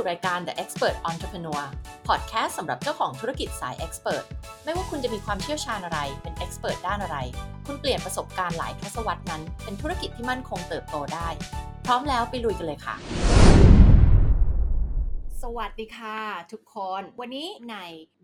สู่รายการ The Expert Entrepreneur Podcast สำหรับเจ้าของธุรกิจสาย Expert ไม่ว่าคุณจะมีความเชี่ยวชาญอะไร เป็น Expert ด้านอะไร คุณเปลี่ยนประสบการณ์หลายทศวรรษนั้น เป็นธุรกิจที่มั่นคงเติบโตได้ พร้อมแล้วไปลุยกันเลยค่ะ สวัสดีค่ะ ทุกคน วันนี้ใน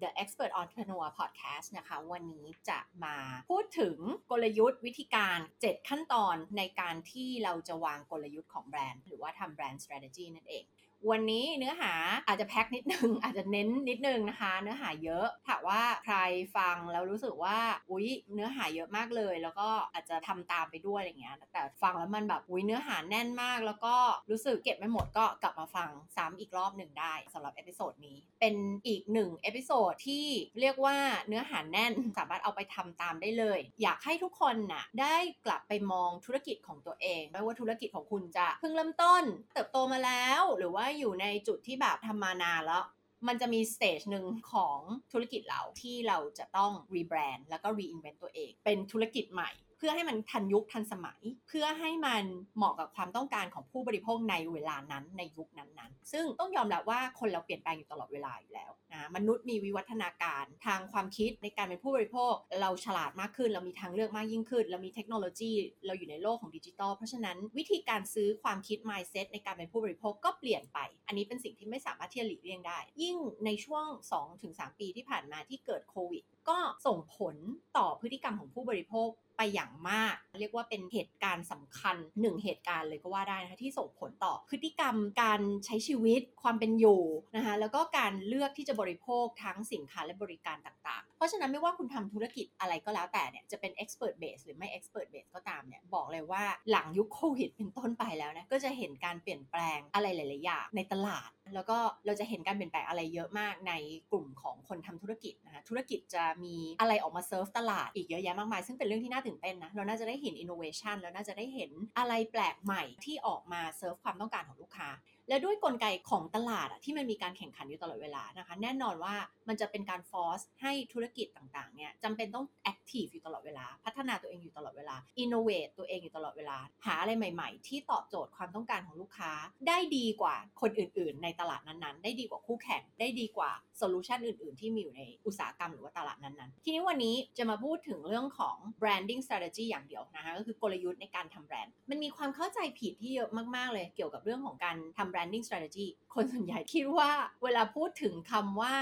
The Expert Entrepreneur Podcast นะคะ วันนี้จะมาพูดถึงกลยุทธ์วิธีการ 7 ขั้นตอนในการที่เราจะวางกลยุทธ์ของแบรนด์ หรือว่าทำแบรนด์ strategy นั่นเอง วันนี้เนื้อหาอาจจะแพ็คนิดนึง อาจจะแน่นนิดนึงนะคะ เนื้อหาเยอะถ้าว่าใครฟังแล้วรู้สึกว่าอุ๊ยเนื้อหาเยอะมากเลย แล้วก็อาจจะทำตามไปด้วยอะไรเงี้ยแต่ฟังแล้วมันแบบอุ๊ยเนื้อหาแน่นมาก แล้วก็รู้สึกเก็บไม่หมดก็กลับมาฟังซ้ำอีกรอบหนึ่งได้สำหรับ episode นี้เป็นอีกหนึ่ง episode ที่เรียกว่าเนื้อหาแน่นสามารถเอาไปทำตามได้เลย อยากให้ทุกคนน่ะได้กลับไปมองธุรกิจของตัวเองไม่ว่าธุรกิจของคุณจะเพิ่งเริ่มต้น เติบโตมาแล้วหรือว่าอยู่ในจุดที่แบบทำมานานแล้ว มันจะมี stage หนึ่งของธุรกิจเราที่เราจะต้อง rebrand แล้วก็ reinvent ตัวเอง เป็นธุรกิจใหม่ เพื่อให้มันทันยุคทันสมัย เพื่อให้มันเหมาะกับความต้องการของผู้บริโภคในเวลานั้นในยุคนั้นๆ ซึ่งต้องยอมรับว่าคนเราเปลี่ยนแปลงอยู่ตลอดเวลาอยู่แล้วนะมนุษย์มีวิวัฒนาการทางความคิดในการเป็นผู้บริโภค เราฉลาดมากขึ้น เรามีทางเลือกมากยิ่งขึ้น เรามีเทคโนโลยี เราอยู่ในโลกของดิจิทัลเพราะฉะนั้นวิธีการซื้อความคิด mindset ในการเป็นผู้บริโภคก็เปลี่ยนไป อันนี้เป็นสิ่งที่ไม่สามารถที่จะหลีกเลี่ยงได้ ยิ่งในช่วง 2-3 ปีที่ผ่านมาที่เกิดโควิด ก็ส่งผลต่อพฤติกรรมของผู้บริโภคไปอย่างมาก เรียกว่าเป็นเหตุการณ์สำคัญหนึ่งเหตุการณ์เลยก็ว่าได้นะคะที่ส่งผลต่อพฤติกรรมการใช้ชีวิตความเป็นอยู่นะคะแล้วก็การเลือกที่จะบริโภคทั้งสินค้าและบริการต่าง ๆ เพราะฉะนั้นไม่ว่าคุณทำธุรกิจอะไรก็แล้วแต่เนี่ยจะเป็น expert base หรือไม่ expert base ก็ตามเนี่ยบอกเลยว่าหลังยุคโควิดเป็นต้นไปแล้วนะก็จะเห็นการเปลี่ยนแปลงอะไรหลายๆอย่างในตลาด แล้วก็เราจะเห็นการเปลี่ยนแปลงอะไรเยอะมากในกลุ่มของคนทำธุรกิจนะคะธุรกิจจะมีอะไรออกมาเซิร์ฟตลาดอีกเยอะแยะมากมายซึ่งเป็นเรื่องที่น่าตื่นเต้นนะเราน่าจะได้เห็นอินโนเวชันแล้วน่าจะได้เห็นอะไรแปลกใหม่ที่ออกมาเซิร์ฟความต้องการของลูกค้า และด้วยกลไกของตลาดอะที่มันมีการแข่งขันอยู่ตลอดเวลานะคะ แน่นอนว่า มันจะเป็นการ force ให้ธุรกิจต่างๆเนี่ยจำเป็นต้อง active อยู่ตลอดเวลา พัฒนาตัวเองอยู่ตลอดเวลา innovate ตัวเองอยู่ตลอดเวลา หาอะไรใหม่ ๆ ที่ตอบโจทย์ความต้องการของลูกค้า ได้ดีกว่าคนอื่น ๆ ในตลาดนั้นๆ ได้ดีกว่าคู่แข่งได้ดีกว่าโซลูชันอื่น ๆ ที่มีอยู่ในอุตสาหกรรมหรือว่าตลาดนั้นๆ ทีนี้วันนี้จะมาพูดถึงเรื่องของ branding strategy อย่างเดียวนะคะก็คือกลยุทธ์ในการทำแบรนด์ มันมีความเข้าใจผิดที่เยอะมากๆ เลยเกี่ยวกับเรื่องของการทำ branding strategy คนส่วนใหญ่คิดว่าเวลาพูดถึงคำว่า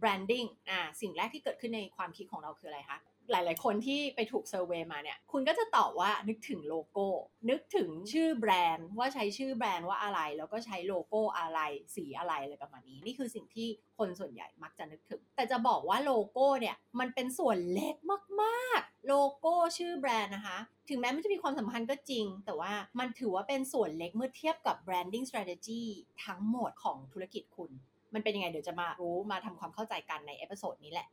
branding อ่าสิ่งแรกที่เกิดขึ้นในความคิดของเราคืออะไรคะหลาย ๆ คนที่ไปถูก survey มาเนี่ย คุณก็จะตอบว่านึกถึงโลโก้ นึกถึงชื่อแบรนด์ว่าใช้ชื่อแบรนด์ว่าอะไร แล้วก็ใช้โลโก้อะไร สีอะไรอะไรประมาณนี้ นี่คือสิ่งที่คนส่วนใหญ่มักจะนึกถึง แต่จะบอกว่าโลโก้เนี่ย มันเป็นส่วนเล็กมาก ๆ โลโก้ชื่อแบรนด์นะคะ ถึงแม้มันจะมีความสัมพันธ์ก็จริง แต่ว่ามันถือว่าเป็นส่วนเล็กเมื่อเทียบกับ branding strategy ทั้งหมดของธุรกิจคุณ มันเป็นยังไงเดี๋ยวจะมารู้มาทำความเข้าใจกันใน episode นี้แหละ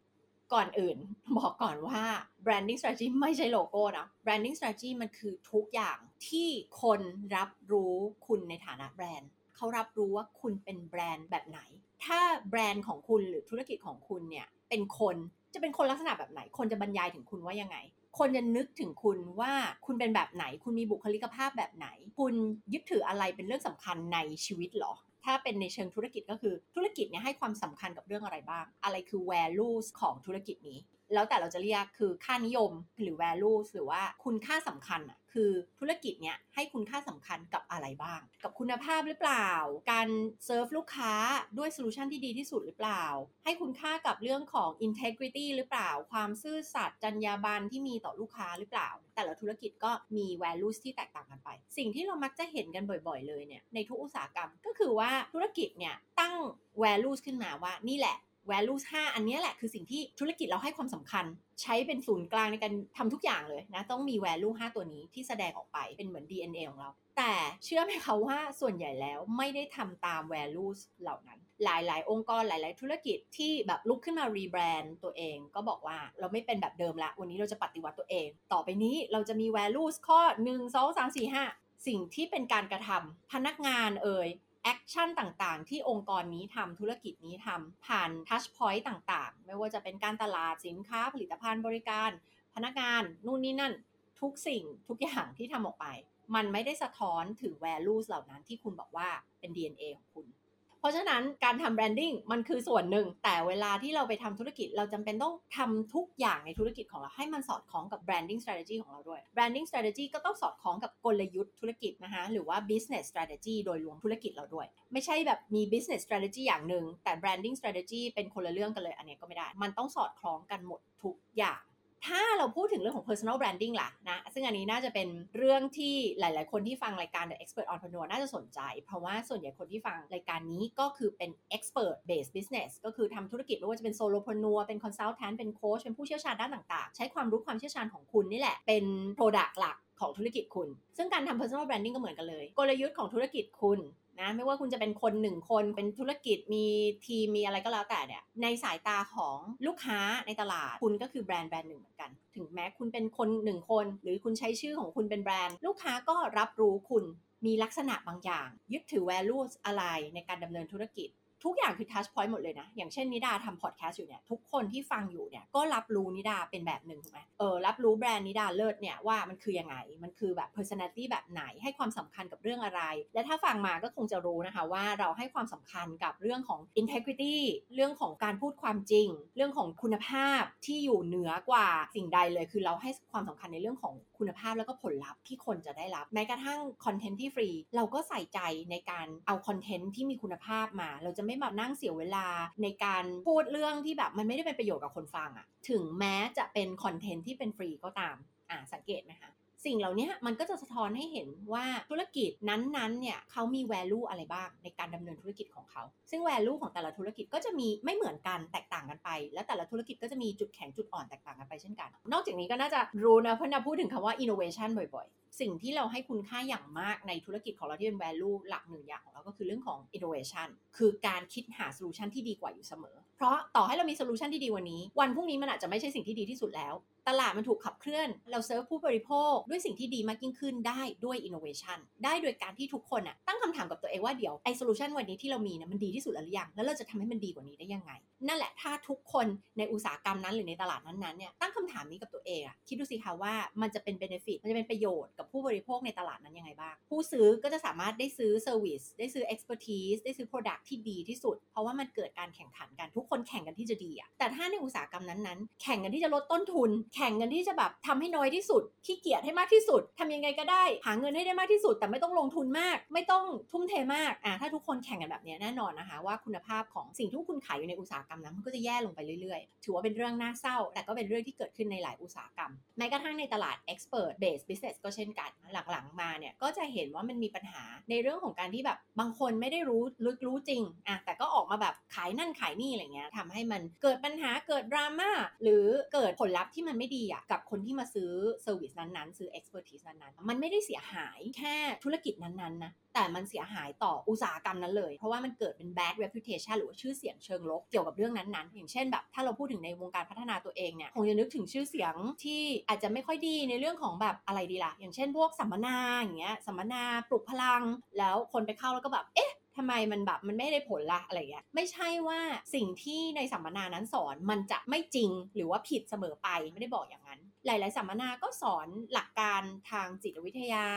ก่อนอื่นบอกก่อนว่า branding strategy ไม่ใช่โลโก้นะ branding strategy มันคือทุกอย่างที่คนรับรู้คุณในฐานะแบรนด์เขารับรู้ว่าคุณเป็นแบรนด์แบบไหน ถ้าแบรนด์ของคุณหรือธุรกิจของคุณเนี่ยเป็นคนจะเป็นคนลักษณะแบบไหน คนจะบรรยายถึงคุณว่ายังไง คนจะนึกถึงคุณว่าคุณเป็นแบบไหน คุณมีบุคลิกภาพแบบไหน คุณยึดถืออะไรเป็นเรื่องสำคัญในชีวิตหรอ ถ้าเป็นในเชิงธุรกิจก็คือธุรกิจเนี่ยให้ความสำคัญกับเรื่องอะไรบ้าง อะไรคือ values ของธุรกิจนี้ แล้วแต่เราจะเรียกคือค่านิยมหรือ value หรือว่าคุณค่าสำคัญอะคือธุรกิจเนี่ยให้คุณค่าสำคัญกับอะไรบ้าง กับคุณภาพหรือเปล่า การเซิร์ฟลูกค้าด้วย solution ที่ดีที่สุดหรือเปล่า ให้คุณค่ากับเรื่องของ integrity หรือเปล่า ความซื่อสัตย์จรรยาบรรณที่มีต่อลูกค้าหรือเปล่า แต่ละธุรกิจก็มี values ที่แตกต่างกันไป สิ่งที่เรามักจะเห็นกันบ่อยๆ เลยเนี่ยในทุกอุตสาหกรรมก็คือว่าธุรกิจเนี่ยตั้ง values ขึ้นมาว่านี่แหละ values 5 อันนี้แหละคือสิ่งที่ธุรกิจเราให้ความสำคัญ ใช้เป็นศูนย์กลางในการทำทุกอย่างเลยนะ ต้องมี value 5 ตัวนี้ที่แสดงออกไปเป็นเหมือน DNA ของเรา แต่เชื่อไหมคะว่าส่วนใหญ่แล้วไม่ได้ทำตาม values เหล่านั้น หลายๆ องค์กรหลาย ๆ ธุรกิจที่แบบลุกขึ้นมารีแบรนด์ตัวเอง ก็บอกว่าเราไม่เป็นแบบเดิมละ วันนี้เราจะปฏิวัติตัวเอง ต่อไปนี้เราจะมี values ข้อ 1 2 3 4 5 สิ่งที่เป็นการกระทำพนักงานเอ่ย action ต่างๆ ที่องค์กรนี้ทำธุรกิจนี้ทำผ่าน touchpoint ต่างๆ ไม่ว่าจะเป็นการตลาดสินค้าผลิตภัณฑ์บริการ พนักงานนู่นนี่นั่น ทุกสิ่งทุกอย่างที่ทำออกไป มันไม่ได้สะท้อนถึง values เหล่านั้นที่คุณบอกว่าเป็น DNA ของคุณ เพราะฉะนั้นการทำ branding มันคือส่วนหนึ่ง แต่เวลาที่เราไปทำธุรกิจ เราจำเป็นต้องทำทุกอย่างในธุรกิจของเราให้มันสอดคล้องกับ branding strategy ของเราด้วย branding strategy ก็ต้องสอดคล้องกับกลยุทธ์ธุรกิจนะคะหรือว่า business strategy โดยรวมธุรกิจเราด้วย ไม่ใช่แบบมี business strategy อย่างหนึ่งแต่ branding strategy เป็นคนละเรื่องกันเลยอันนี้ก็ไม่ได้ มันต้องสอดคล้องกันหมดทุกอย่าง ถ้าเราพูดถึงเรื่องของ personal branding ล่ะนะ ซึ่งอันนี้น่าจะเป็นเรื่องที่หลาย ๆ คนที่ฟังรายการ The Expert Entrepreneur น่าจะสนใจ เพราะว่าส่วนใหญ่คนที่ฟังรายการนี้ก็คือเป็น expert based business ก็คือทำธุรกิจไม่ว่าจะเป็น solopreneur เป็น consultant เป็น coach เป็นผู้เชี่ยวชาญด้านต่าง ๆ ใช้ความรู้ความเชี่ยวชาญของคุณนี่แหละ เป็น product หลักของธุรกิจคุณ ซึ่งการทำ personal branding ก็เหมือนกันเลย กลยุทธ์ของธุรกิจคุณ นะไม่ว่าคุณจะเป็นคนหนึ่งคนเป็นธุรกิจมีทีมมีอะไรก็แล้วแต่เนี่ยในสายตาของลูกค้าในตลาดคุณก็คือแบรนด์แบรนด์หนึ่งเหมือนกัน ถึงแม้คุณเป็นคนหนึ่งคน หรือคุณใช้ชื่อของคุณเป็นแบรนด์ ลูกค้าก็รับรู้คุณมีลักษณะบางอย่าง ยึดถือ values อะไรในการดำเนินธุรกิจ ทุกอย่างคือทัชพอยต์หมดเลยนะ อย่างเช่นนิดาทำพอดแคสต์อยู่เนี่ยทุกคนที่ฟังอยู่เนี่ยก็รับรู้นิดาเป็นแบบหนึ่งถูกไหมเออรับรู้แบรนด์นิดาเลิศเนี่ยว่ามันคือยังไง มันคือแบบ personality แบบไหนให้ความสำคัญกับเรื่องอะไร และถ้าฟังมาก็คงจะรู้นะคะว่าเราให้ความสำคัญกับเรื่องของ integrity เรื่องของการพูดความจริง เรื่องของคุณภาพที่อยู่เหนือกว่าสิ่งใดเลย คือเราให้ความสำคัญในเรื่องของคุณภาพแล้วก็ผลลัพธ์ที่คนจะได้รับแม้กระทั่งคอนเทนต์ที่ฟรีเราก็ใส่ใจในการเอาคอนเทนต์ที่มีคุณภาพมาเราจะไม่มานั่งเสียเวลาในการพูดเรื่องที่แบบมันไม่ได้เป็นประโยชน์กับคนฟังอะถึงแม้จะเป็นคอนเทนต์ที่เป็นฟรีก็ตามอ่าสังเกตไหมคะสิ่งเหล่านี้มันก็จะสะท้อนให้เห็นว่าธุรกิจนั้นๆ เนี่ยเขามี value อะไรบ้างในการดำเนินธุรกิจของเขา ซึ่ง value ของแต่ละธุรกิจก็จะมีไม่เหมือนกันแตกต่างกันไป และแต่ละธุรกิจก็จะมีจุดแข็งจุดอ่อนแตกต่างกันไปเช่นกัน นอกจากนี้ก็น่าจะรู้นะเพราะนาพูดถึงคำว่า innovation บ่อยสิ่งที่เราให้คุณค่าอย่างมากในธุรกิจของเราที่เป็น value หลักหนึ่งอย่างของเราก็คือเรื่องของ innovation คือการคิดหา solution ที่ดีกว่าอยู่เสมอ เพราะต่อให้เรามี solution ที่ดีวันนี้ วันพรุ่งนี้มันอาจจะไม่ใช่สิ่งที่ดีที่สุดแล้ว ตลาดมันถูกขับเคลื่อน เราเซิร์ฟผู้บริโภคด้วยสิ่งที่ดีมากยิ่งขึ้นได้ด้วย innovation ได้โดยการที่ทุกคนอะตั้งคำถามกับตัวเองว่าเดี๋ยวไอ้ solution วันนี้ที่เรามีเนี่ยมันดีที่สุดหรือยังแล้วเราจะทำให้มันดีกว่านี้ได้ยังไง นั่นแหละถ้าทุกคนในอุตสาหกรรมนั้นหรือในตลาดนั้นๆเนี่ยตั้งคำถามนี้กับตัวเองอะคิดดูสิคะว่ามันจะเป็น benefit มันจะเป็นประโยชน์กับผู้บริโภคในตลาดนั้นยังไงบ้าง ผู้ซื้อก็จะสามารถได้ซื้อ service ได้ซื้อ expertise ได้ซื้อ product ที่ดีที่สุด เพราะว่ามันเกิดการแข่งขันกันทุกคนแข่งกันที่จะดีอะแต่ถ้าในอุตสาหกรรมนั้นๆ แข่งกันที่จะลดต้นทุน แข่งกันที่จะแบบทำให้น้อยที่สุดขี้เกียจให้มากที่สุดทำยังไงก็ได้ หาเงินให้ได้มากที่สุด แต่ไม่ต้องลงทุนมาก ไม่ต้องทุ่มเทมากอ่าถ้าทุกคนแข่งกันแบบนี้แน่นอนนะคะ ว่าคุณภาพของสิ่งที่คุณขายอยู่ในอุตสาหกรรมนั้นมันก็จะแย่ลงไปเรื่อยๆ ถือว่าเป็นเรื่องน่าเศร้า แต่ก็เป็นเรื่องที่เกิดขึ้นในหลายอุตสาหกรรมแม้กระทั่งในตลาด expert based business ก็เช่นกัน หลังๆมาเนี่ยก็จะเห็นว่ามันมีปัญหาในเรื่องของการที่แบบบางคนไม่ได้รู้ลึกรู้จริงอะแต่ก็ออกมาแบบขายนั่นขายนี่อะไรเงี้ยทำให้มันเกิดปัญหาเกิดดราม่าหรือเกิดผลลัพธ์ที่มันไม่ดีอะกับคนที่มาซื้อเซอร์วิสนั้นๆ ซื้อ expertise นั้นๆ มันไม่ได้เสียหายแค่ธุรกิจนั้นๆนะ แต่มันเสียหายต่ออุตสาหกรรมนั้นเลย เพราะว่ามันเกิดเป็น bad reputation หรือว่าชื่อเสียงเชิงลบเกี่ยวกับเรื่องนั้นๆ อย่างเช่นแบบ ถ้าเราพูดถึงในวงการพัฒนาตัวเองเนี่ยคงจะนึกถึงชื่อเสียงที่อาจจะไม่ค่อยดีในเรื่องของแบบอะไรดีล่ะ อย่างเช่นพวกสัมมนาอย่างเงี้ยสัมมนาปลุกพลัง แล้วคนไปเข้าแล้วก็แบบเอ๊ะทำไมมันแบบมันไม่ได้ผลละอะไรเงี้ยไม่ใช่ว่าสิ่งที่ในสัมมนานั้นสอนมันจะไม่จริงหรือว่าผิดเสมอไปไม่ได้บอกอย่างนั้นหลาย ๆ สัมมนาก็สอนหลักการทางจิตวิทยา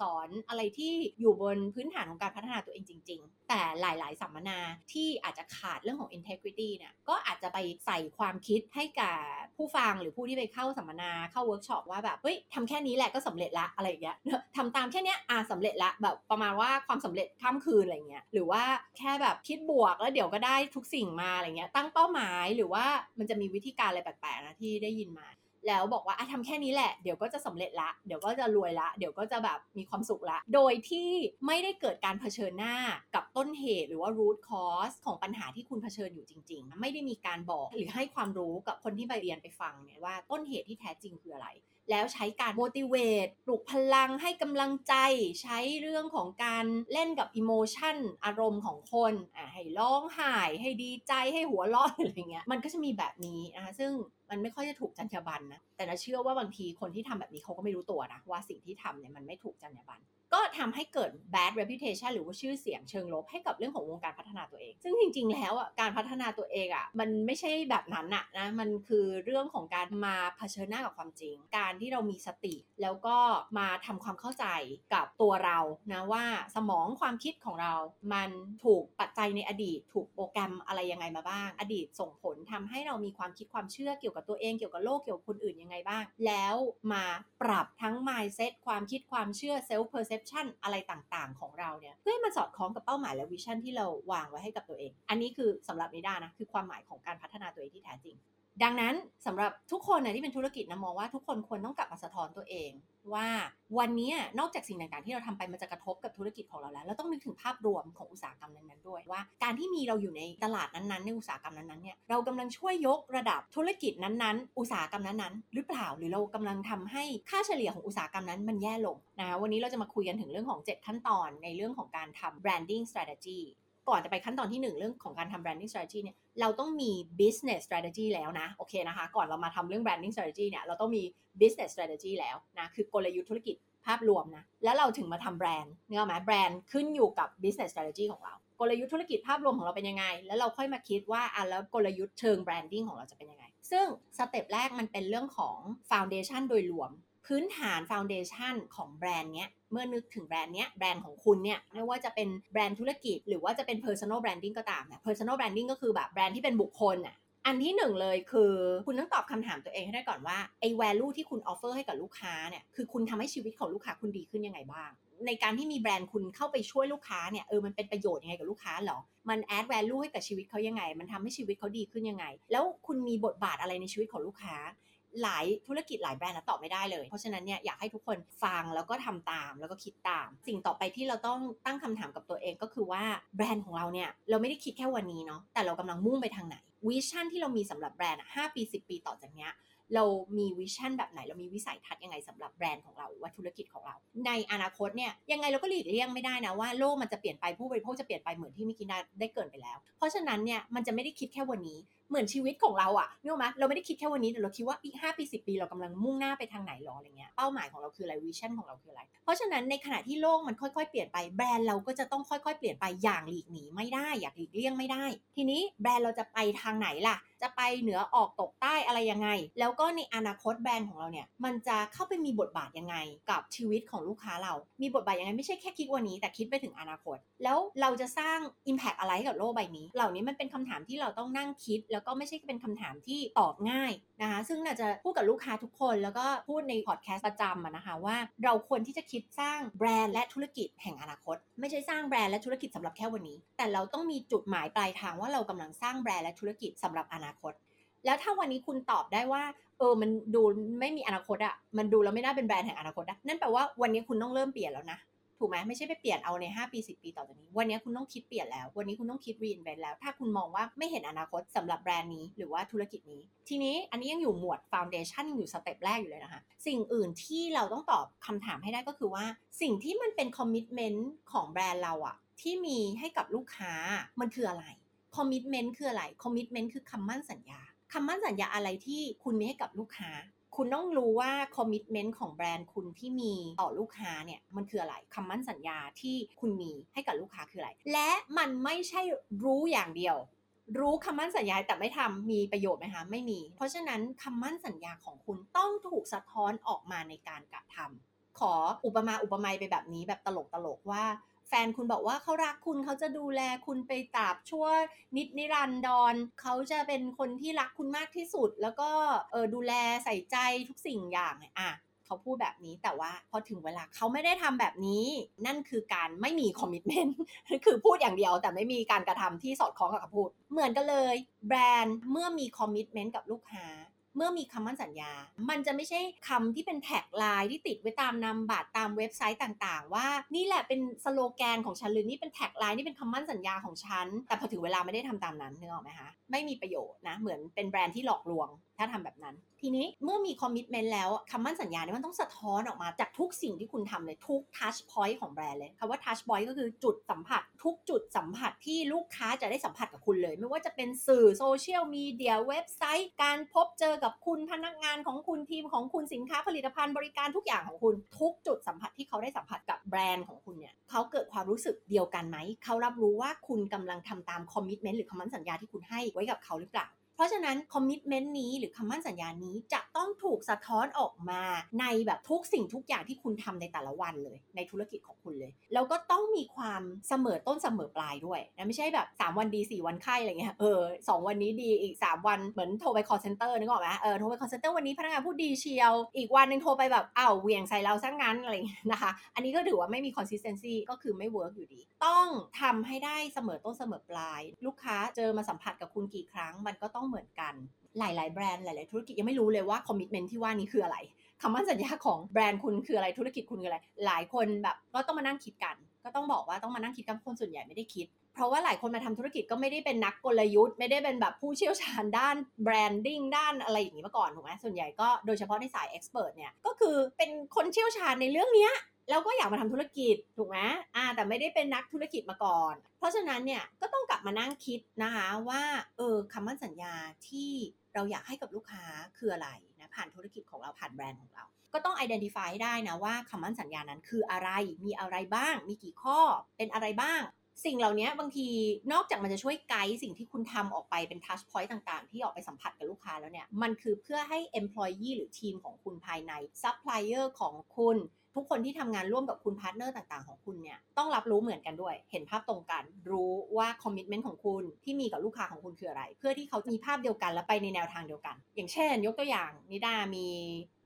สอนอะไรที่อยู่บนพื้นฐานของการพัฒนาตัวเองจริง ๆ แต่หลาย ๆ สัมมนาที่อาจจะขาดเรื่องของ integrity เนี่ยก็อาจจะไปใส่ความคิดให้กับผู้ฟังหรือผู้ที่ไปเข้าสัมมนาเข้าเวิร์กช็อปว่าแบบเฮ้ยทำแค่นี้แหละก็สำเร็จละอะไรอย่างเงี้ยทำตามแค่นี้อ่าสำเร็จละแบบประมาณว่าความสำเร็จข้ามคืนอะไรเงี้ยหรือว่าแค่แบบคิดบวกแล้วเดี๋ยวก็ได้ทุกสิ่งมาอะไรเงี้ยตั้งเป้าหมายหรือว่ามันจะมีวิธีการอะไรแปลกๆนะที่ได้ยินมา แล้วบอกว่าทำแค่นี้แหละ เดี๋ยวก็จะสำเร็จละ เดี๋ยวก็จะรวยละ เดี๋ยวก็จะแบบมีความสุขละ โดยที่ไม่ได้เกิดการเผชิญหน้ากับต้นเหตุหรือว่า root cause ของปัญหาที่คุณเผชิญอยู่จริง ๆ ไม่ได้มีการบอกหรือให้ความรู้กับคนที่ไปเรียนไปฟังเนี่ยว่าต้นเหตุที่แท้จริงคืออะไร แล้วใช้การ motivate ปลุกพลังให้กำลังใจ ใช้เรื่องของการเล่นกับ emotion อารมณ์ของคนอะให้ร้องไห้ให้ดีใจให้หัวเราะอะไรเงี้ยมันก็จะมีแบบนี้นะคะซึ่งมันไม่ค่อยจะถูกจรรยาบรรณนะแต่นะเชื่อว่าบางทีคนที่ทำแบบนี้เขาก็ไม่รู้ตัวนะว่าสิ่งที่ทำเนี่ยมันไม่ถูกจรรยาบรรณ ก็ทำให้เกิด bad reputation หรือว่าชื่อเสียงเชิงลบให้กับเรื่องของวงการพัฒนาตัวเอง ซึ่งจริง ๆ แล้วอะการพัฒนาตัวเองอะมันไม่ใช่แบบนั้นอะนะมันคือเรื่องของการมาเผชิญหน้ากับความจริง การที่เรามีสติ แล้วก็มาทำความเข้าใจกับตัวเรานะว่าสมองความคิดของเรา มันถูกปัจจัยในอดีต ถูกโปรแกรมอะไรยังไงมาบ้าง อดีตส่งผลทำให้เรามีความคิดความเชื่อเกี่ยวกับตัวเองเกี่ยวกับโลกเกี่ยวกับคนอื่นยังไงบ้าง แล้วมาปรับทั้ง mindset ความคิดความเชื่อ self perception อะไรต่างๆ ของเราเนี่ยเพื่อให้มันสอดคล้องกับเป้าหมายและวิชั่นที่เราวางไว้ให้กับตัวเอง อันนี้คือสำหรับนิดานะคือความหมายของการพัฒนาตัวเองที่แท้จริง ดังนั้นสำหรับทุกคนนะที่เป็นธุรกิจนะมองว่าทุกคนควรต้องกลับมาสะท้อนตัวเอง ว่าวันนี้นอกจากสิ่งต่างๆ ที่เราทำไปมันจะกระทบกับธุรกิจของเราแล้วเราต้องนึกถึงภาพรวมของอุตสาหกรรมนั้นๆด้วยว่า การที่มีเราอยู่ในตลาดนั้นๆในอุตสาหกรรมนั้นๆเนี่ยเรากำลังช่วยยกระดับธุรกิจนั้นๆ อุตสาหกรรมนั้นๆ หรือเปล่าหรือเรากำลังทำให้ค่าเฉลี่ยของอุตสาหกรรมนั้นมันแย่ลงนะวันนี้เราจะมาคุยกันถึงเรื่องของ 7 ขั้นตอนในเรื่องของการทำ branding strategy ก่อนจะไปขั้นตอนที่ 1 เรื่องของการทำ branding strategy เนี่ยเราต้องมี business strategy แล้วนะโอเคนะคะ ก่อนเรามาทำเรื่อง branding strategy เนี่ยเราต้องมี business strategy แล้วนะคือกลยุทธ์ธุรกิจภาพรวมนะแล้วเราถึงมาทำแบรนด์เนื้อไหมแบรนด์ขึ้นอยู่กับ business strategy ของเรากลยุทธ์ธุรกิจภาพรวมของเราเป็นยังไง แล้วเราค่อยมาคิดว่าอะแล้วกลยุทธ์เชิง branding ของเราจะเป็นยังไง ซึ่ง step แรกมันเป็นเรื่องของ foundation โดยรวม พื้นฐาน foundation ของแบรนด์เนี้ยเมื่อนึกถึงแบรนด์เนี้ยแบรนด์ของคุณเนี่ยไม่ว่าจะเป็นแบรนด์ธุรกิจ หรือว่าจะเป็น personal branding ก็ตามเนี่ย personal branding ก็คือแบบแบรนด์ที่เป็นบุคคลน่ะอันที่หนึ่งเลยคือคุณต้องตอบคำถามตัวเองให้ได้ก่อนว่าไอ้ value ที่คุณ offer ให้กับลูกค้าเนี่ยคือคุณทำให้ชีวิตของลูกค้าคุณดีขึ้นยังไงบ้าง ในการที่มีแบรนด์คุณเข้าไปช่วยลูกค้าเนี่ยเออมันเป็นประโยชน์ยังไงกับลูกค้าหรอมัน add value ให้กับชีวิตเขายังไง มันทำให้ชีวิตเขาดีขึ้นยังไง แล้วคุณมีบทบาทอะไรในชีวิตของลูกค้า หลายธุรกิจหลายแบรนด์นะตอบไม่ได้เลย เพราะฉะนั้นเนี่ยอยากให้ทุกคนฟังแล้วก็ทำตามแล้วก็คิดตาม สิ่งต่อไปที่เราต้องตั้งคำถามกับตัวเองก็คือว่าแบรนด์ของเราเนี่ยเราไม่ได้คิดแค่วันนี้เนาะแต่เรากำลังมุ่งไปทางไหน vision ที่เรามีสำหรับแบรนด์ห้าปี 10 ปีต่อจากเนี้ย เรามี vision แบบไหน เรามีวิสัยทัศน์ยังไงสำหรับแบรนด์ของเราว่าธุรกิจของเรา ในอนาคตเนี่ยยังไงเราก็หลีกเลี่ยงไม่ได้นะว่าโลกมันจะเปลี่ยนไปผู้บริโภคจะเปลี่ยนไปเหมือนที่มิกิได้เกริ่นไปแล้ว เพราะฉะนั้นเนี่ยมันจะไม่ได้คิดแค่วันนี้เหมือนชีวิตของเราอะนึกออกไหมเราไม่ได้คิดแค่วันนี้แต่เราคิดว่าอีกห้าปีสิบปีเรากำลังมุ่งหน้าไปทางไหนหรออะไรเงี้ยเป้าหมายของเราคืออะไร vision ของเราคืออะไร เพราะฉะนั้นในขณะที่โลกมันค่อยๆเปลี่ยนไปแบรนด์เราก็จะต้องค่อยๆเปลี่ยนไปอย่างหลีกหนีไม่ได้อย่างหลีกเลี่ยงไม่ได้ ทีนี้แบรนด์เราจะไปทางไหนล่ะ จะไปเหนือออกตกใต้อะไรยังไง แล้วก็ในอนาคตแบรนด์ของเราเนี่ย มันจะเข้าไปมีบทบาทยังไง กับชีวิตของลูกค้าเรา มีบทบาทยังไงไม่ใช่แค่คิดวันนี้แต่คิดไปถึงอนาคต แล้วเราจะสร้าง Impact อะไรให้กับโลกใบนี้ เหล่านี้มันเป็นคำถามที่เราต้องนั่งคิด แล้วก็ไม่ใช่เป็นคำถามที่ตอบง่ายนะคะ ซึ่งน่าจะพูดกับลูกค้าทุกคน แล้วก็พูดในพอดแคสต์ประจำนะคะว่าเราควรที่จะคิดสร้างแบรนด์และธุรกิจแห่งอนาคต ไม่ใช่สร้างแบรนด์และธุรกิจสำหรับแค่วันนี้ แต่เราต้องมีจุดหมายปลายทางว่าเรากำลังสร้างแบรนด์และธุรกิจสำหรับอนาคต แล้วถ้าวันนี้คุณตอบได้ว่า เออมันดูไม่มีอนาคตอะมันดูแล้วไม่น่าเป็นแบรนด์แห่งอนาคตอะนั่นแปลว่าวันนี้คุณต้องเริ่มเปลี่ยนแล้วนะถูกไหมไม่ใช่ไปเปลี่ยนเอาใน 5 ปี 10 ปีต่อจากนี้ วันนี้คุณต้องคิดเปลี่ยนแล้ว วันนี้คุณต้องคิด reinvent แล้ว ถ้าคุณมองว่าไม่เห็นอนาคตสำหรับแบรนด์นี้หรือว่าธุรกิจนี้ ทีนี้อันนี้ยังอยู่หมวด foundation ยังอยู่สเต็ปแรกอยู่เลยนะคะ สิ่งอื่นที่เราต้องตอบคำถามให้ได้ก็คือว่า สิ่งที่มันเป็น commitment ของแบรนด์เราอะที่มีให้กับลูกค้ามันคืออะไร commitment คืออะไร commitment คือคำมั่นสัญญาคำมั่นสัญญาอะไรที่คุณมีให้กับลูกค้า คุณต้องรู้ว่า commitment ของแบรนด์คุณที่มีต่อลูกค้าเนี่ยมันคืออะไรคำมั่นสัญญาที่คุณมีให้กับลูกค้าคืออะไร และมันไม่ใช่รู้อย่างเดียว รู้คำมั่นสัญญาแต่ไม่ทำมีประโยชน์ไหมคะไม่มี เพราะฉะนั้นคำมั่นสัญญาของคุณต้องถูกสะท้อนออกมาในการกระทำขออุปมาอุปไมยไปแบบนี้แบบตลกตลกว่า แฟนคุณบอกว่าเขารักคุณเขาจะดูแลคุณไปตราบชั่วนิดนิรันดรเขาจะเป็นคนที่รักคุณมากที่สุด แล้วก็เออดูแลใส่ใจทุกสิ่งอย่างอะเขาพูดแบบนี้แต่ว่าพอถึงเวลาเขาไม่ได้ทำแบบนี้ นั่นคือการไม่มี commitment คือพูดอย่างเดียวแต่ไม่มีการกระทำที่สอดคล้องกับคำพูด เหมือนกันเลย แบรนด์เมื่อมี commitment กับลูกค้า เมื่อมีคำมั่นสัญญา มันจะไม่ใช่คำที่เป็น tagline ที่ติดไว้ตามนามบัตรตามเว็บไซต์ต่างๆ ว่านี่แหละเป็นสโลแกนของฉันหรือนี่เป็น tagline นี่เป็นคำมั่นสัญญาของฉัน แต่พอถึงเวลาไม่ได้ทำตามนั้นนึกออกไหมคะไม่มีประโยชน์นะเหมือนเป็นแบรนด์ที่หลอกลวง ถ้าทำแบบนั้น ทีนี้เมื่อมี commitment แล้วคำมั่นสัญญาเนี่ยมันต้องสะท้อนออกมาจากทุกสิ่งที่คุณทำเลยทุก touchpoint ของแบรนด์เลยคำว่า touchpoint ก็คือจุดสัมผัส ทุกจุดสัมผัสที่ลูกค้าจะได้สัมผัสกับคุณเลย ไม่ว่าจะเป็นสื่อโซเชียลมีเดียเว็บไซต์ การพบเจอกับคุณพนักงานของคุณทีมของคุณสินค้าผลิตภัณฑ์บริการทุกอย่างของคุณ ทุกจุดสัมผัสที่เขาได้สัมผัสกับแบรนด์ของคุณเนี่ยเขาเกิดความรู้สึกเดียวกันไหมเขารับรู้ว่าคุณกำลังทำตาม commitment หรือคำมั่นสัญญาที่คุณให้ไว้กับเขาหรือเปล่า เพราะฉะนั้น commitment นี้หรือคำมั่นสัญญานี้จะต้องถูกสะท้อนออกมาในแบบทุกสิ่งทุกอย่างที่คุณทำในแต่ละวันเลย ในธุรกิจของคุณเลย แล้วก็ต้องมีความเสมอต้นเสมอปลายด้วยนะไม่ใช่แบบ 3 วันดี 4 วันไข้อะไรเงี้ยเออสองวันนี้ดีอีก 3 วันเหมือนโทรไป call center นึกออกไหมเออโทรไป call center วันนี้พนักงานพูดดีเชียว อีกวันหนึ่งโทรไปแบบอ้าวเหวี่ยงใส่เราซะงั้นอะไรเงี้ยนะคะ อันนี้ก็ถือว่าไม่มี consistency ก็คือไม่ work อยู่ดี ต้องทำให้ได้เสมอต้นเสมอปลาย ลูกค้าเจอมาสัมผัสกับคุณกี่ครั้งมันก็ต้องเหมือนกัน หลาย ๆ แบรนด์หลาย ๆ ธุรกิจยังไม่รู้เลยว่า commitment ที่ว่านี้คืออะไรคำมั่นสัญญาของแบรนด์คุณคืออะไรธุรกิจคุณคืออะไร หลายคนแบบก็ต้องมานั่งคิดกัน ก็ต้องบอกว่าต้องมานั่งคิดกันคนส่วนใหญ่ไม่ได้คิด เพราะว่าหลายคนมาทำธุรกิจก็ไม่ได้เป็นนักกลยุทธ์ไม่ได้เป็นแบบผู้เชี่ยวชาญด้าน branding ด้านอะไรอย่างนี้มาก่อนถูกไหมส่วนใหญ่ก็โดยเฉพาะในสาย expert เนี่ยก็คือเป็นคนเชี่ยวชาญในเรื่องเนี้ย แล้วก็อยากมาทำธุรกิจถูกไหมอ่า แต่ไม่ได้เป็นนักธุรกิจมาก่อน เพราะฉะนั้นเนี่ยก็ต้องกลับมานั่งคิดนะคะว่าเออคำมั่นสัญญาที่เราอยากให้กับลูกค้าคืออะไรนะผ่านธุรกิจของเราผ่านแบรนด์ของเรา ก็ต้อง identify ให้ได้นะว่าคำมั่นสัญญานั้นคืออะไรมีอะไรบ้าง มีกี่ข้อเป็นอะไรบ้าง สิ่งเหล่านี้บางทีนอกจากมันจะช่วยไกด์สิ่งที่คุณทำออกไปเป็น touch point ต่างๆ ที่ออกไปสัมผัสกับลูกค้าแล้วเนี่ยมันคือเพื่อให้ employee หรือทีมของคุณภายใน supplier ของคุณ ทุกคนที่ทำงานร่วมกับคุณพาร์ทเนอร์ต่างๆของคุณเนี่ยต้องรับรู้เหมือนกันด้วย เห็นภาพตรงกัน รู้ว่า commitment ของคุณที่มีกับลูกค้าของคุณคืออะไร เพื่อที่เขาจะมีภาพเดียวกันและไปในแนวทางเดียวกัน อย่างเช่น ยกตัวอย่างนิดามี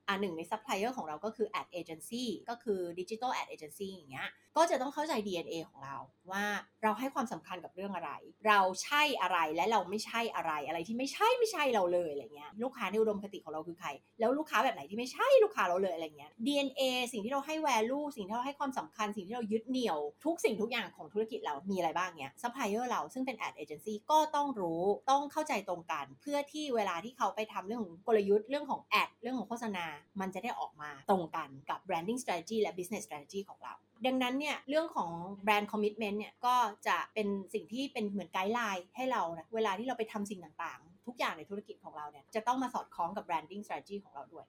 อ่าหนึ่งในซัพพลายเออร์ของเราก็คือ ad agency ก็คือ digital ad agency อย่างเงี้ย ก็จะต้องเข้าใจ DNA ของเรา ว่าเราให้ความสำคัญกับเรื่องอะไร เราใช่อะไรและเราไม่ใช่อะไรอะไรที่ไม่ใช่ไม่ใช่เราเลยอะไรเงี้ยลูกค้าในอุดมคติของเราคือใคร แล้วลูกค้าแบบไหนที่ไม่ใช่ลูกค้าเราเลยอะไรเงี้ย DNA สิ่งที่เราให้ value สิ่งที่เราให้ความสำคัญสิ่งที่เรายึดเหนี่ยว ทุกสิ่งทุกอย่างของธุรกิจเรามีอะไรบ้างเนี้ยซัพพลายเออร์เราซึ่งเป็น ad agency ก็ต้องรู้ต้องเข้าใจตรงกัน เพื่อที่เวลาที่เขาไปทำเรื่องของกลยุทธ์เรื่องของ ad เรื่องของโฆษณามันจะได้ออกมาตรงกันกับ branding strategy และ business strategy ของเรา ดังนั้นเนี่ยเรื่องของ brand commitment เนี่ยก็จะเป็นสิ่งที่เป็นเหมือน guideline ให้เรานะเวลาที่เราไปทำสิ่งต่างๆ ทุกอย่างในธุรกิจของเราเนี่ยจะต้องมาสอดคล้องกับ branding strategy ของเราด้วย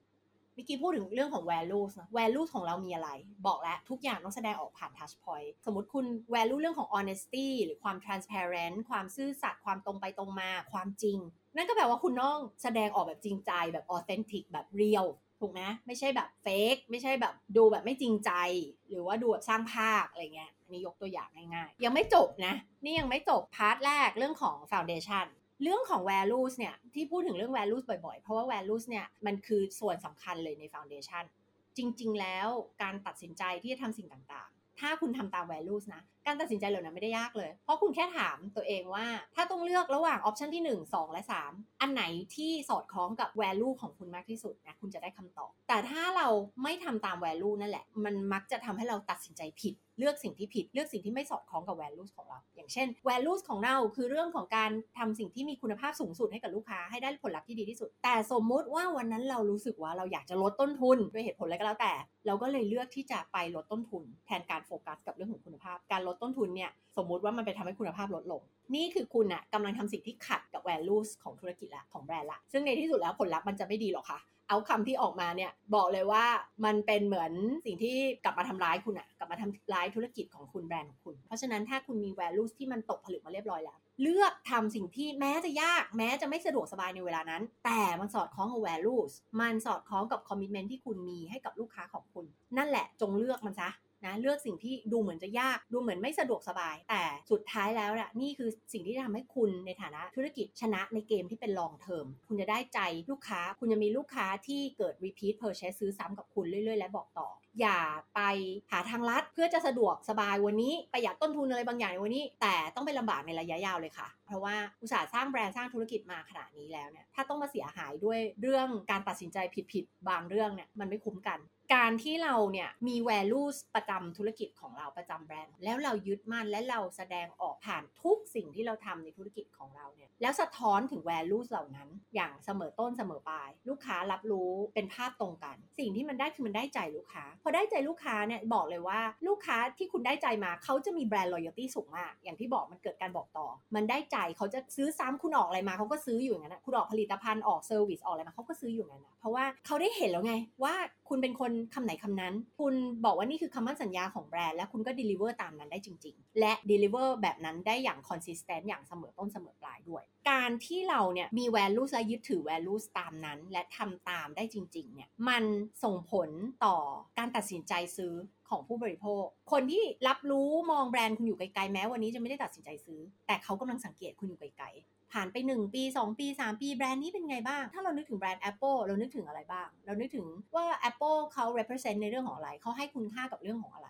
เมื่อกี้พูดถึงเรื่องของ values นะ values ของเรามีอะไร บอกแล้วทุกอย่างต้องแสดงออกผ่าน touch point สมมติคุณ value เรื่องของ honesty หรือความ transparent ความซื่อสัตย์ความตรงไปตรงมา ความจริง นั่นก็แปลว่าคุณต้องแสดงออกแบบจริงใจแบบ authentic แบบ real ถูกไหมไม่ใช่แบบ fake ไม่ใช่แบบดูแบบไม่จริงใจ หรือว่าดูแบบสร้างภาพอะไรเงี้ยอันนี้ยกตัวอย่างง่ายๆ ยังไม่จบนะ นี่ยังไม่จบ part แรกเรื่องของ foundation เรื่องของ values เนี่ยที่พูดถึงเรื่อง values บ่อยๆ เพราะว่า values เนี่ยมันคือส่วนสำคัญเลยใน foundation จริงๆ แล้วการตัดสินใจที่จะทำสิ่งต่าง ถ้าคุณทำตาม values นะ การตัดสินใจเหล่านั้นไม่ได้ยากเลย เพราะคุณแค่ถามตัวเองว่า ถ้าต้องเลือกระหว่าง option ที่ 1 2 และ 3 อันไหนที่สอดคล้องกับ value ของคุณมากที่สุดนะ คุณจะได้คำตอบ แต่ถ้าเราไม่ทำตาม value นั่นแหละ มันมักจะทำให้เราตัดสินใจผิด เลือกสิ่งที่ผิดเลือกสิ่งที่ไม่สอดคล้องกับ values ของเรา อย่างเช่น values ของเราคือเรื่องของการทำสิ่งที่มีคุณภาพสูงสุดให้กับลูกค้าให้ได้ผลลัพธ์ที่ดีที่สุด แต่สมมุติว่าวันนั้นเรารู้สึกว่าเราอยากจะลดต้นทุนด้วยเหตุผลอะไรก็แล้วแต่ เราก็เลยเลือกที่จะไปลดต้นทุน แทนการโฟกัสกับเรื่องของคุณภาพ การลดต้นทุนเนี่ยสมมุติว่ามันไปทำให้คุณภาพลดลงนี่คือคุณอะกำลังทำสิ่งที่ขัดกับ values ของธุรกิจละของแบรนด์ละซึ่งในที่สุดแล้วผลลัพธ์มันจะไม่ดีหรอกค่ะ เอาคำที่ออกมาเนี่ยบอกเลยว่ามันเป็นเหมือนสิ่งที่กลับมาทำร้ายคุณอะกลับมาทำร้ายธุรกิจของคุณแบรนด์ของคุณ เพราะฉะนั้นถ้าคุณมี values ที่มันตกผลึกมาเรียบร้อยแล้ว เลือกทำสิ่งที่แม้จะยากแม้จะไม่สะดวกสบายในเวลานั้น แต่มันสอดคล้องกับ values มันสอดคล้องกับ commitment ที่คุณมีให้กับลูกค้าของคุณ นั่นแหละจงเลือกมันซะ นะเลือกสิ่งที่ดูเหมือนจะยากดูเหมือนไม่สะดวกสบาย แต่สุดท้ายแล้วน่ะนี่คือสิ่งที่จะทำให้คุณในฐานะธุรกิจชนะในเกมที่เป็น long term คุณจะได้ใจลูกค้า คุณจะมีลูกค้าที่เกิด repeat purchase ซื้อซ้ำกับคุณเรื่อย ๆ และบอกต่อ อย่าไปหาทางลัดเพื่อจะสะดวกสบายวันนี้ประหยัดต้นทุนอะไรบางอย่างในวันนี้ แต่ต้องไปลำบากในระยะยาวเลยค่ะ เพราะว่าอุตสาห์สร้างแบรนด์สร้างธุรกิจมาขนาดนี้แล้วเนี่ยถ้าต้องมาเสียหายด้วยเรื่องการตัดสินใจผิดๆบางเรื่องเนี่ยมันไม่คุ้มกัน การที่เราเนี่ยมี values ประจำธุรกิจของเราประจำแบรนด์ แล้วเรายึดมั่นและเราแสดงออกผ่านทุกสิ่งที่เราทำในธุรกิจของเราเนี่ยแล้วสะท้อนถึง values เหล่านั้น อย่างเสมอต้นเสมอปลาย ลูกค้ารับรู้เป็นภาพตรงกัน สิ่งที่มันได้คือมันได้ใจลูกค้า พอได้ใจลูกค้าเนี่ยบอกเลยว่าลูกค้าที่คุณได้ใจมาเขาจะมีแบรนด์ loyalty สูงมาก อย่างที่บอกมันเกิดการบอกต่อ มันได้ใจเขาจะซื้อซ้ำคุณออกอะไรมาเขาก็ซื้ออยู่อย่างนั้นนะคุณออกผลิตภัณฑ์ออก service ออกอะไรมาเขาก็ซื้ออยู่อย่างนั้นเพราะว่าเขาได้เห็นแล้วไงว่าคุณเป็นคนคำไหนคำนั้น คุณบอกว่านี่คือคำมั่นสัญญาของแบรนด์และคุณก็ deliver ตามนั้นได้จริง ๆ และ deliver แบบนั้นได้อย่าง consistent อย่างเสมอต้นเสมอปลายด้วย การที่เราเนี่ยมี values และยึดถือ values ตามนั้น และทำตามได้จริง ๆ เนี่ยมันส่งผลต่อการตัดสินใจซื้อของผู้บริโภค คนที่รับรู้มองแบรนด์คุณอยู่ไกลๆแม้วันนี้จะไม่ได้ตัดสินใจซื้อ แต่เขากำลังสังเกตคุณอยู่ไกลๆ ผ่านไป 1 ปี 2 ปี 3 ปีแบรนด์นี้เป็นไงบ้าง ถ้าเรานึกถึงแบรนด์ Apple เรานึกถึงอะไรบ้าง เรานึกถึงว่า Apple เขา represent ในเรื่องของอะไรเขาให้คุณค่ากับเรื่องของอะไร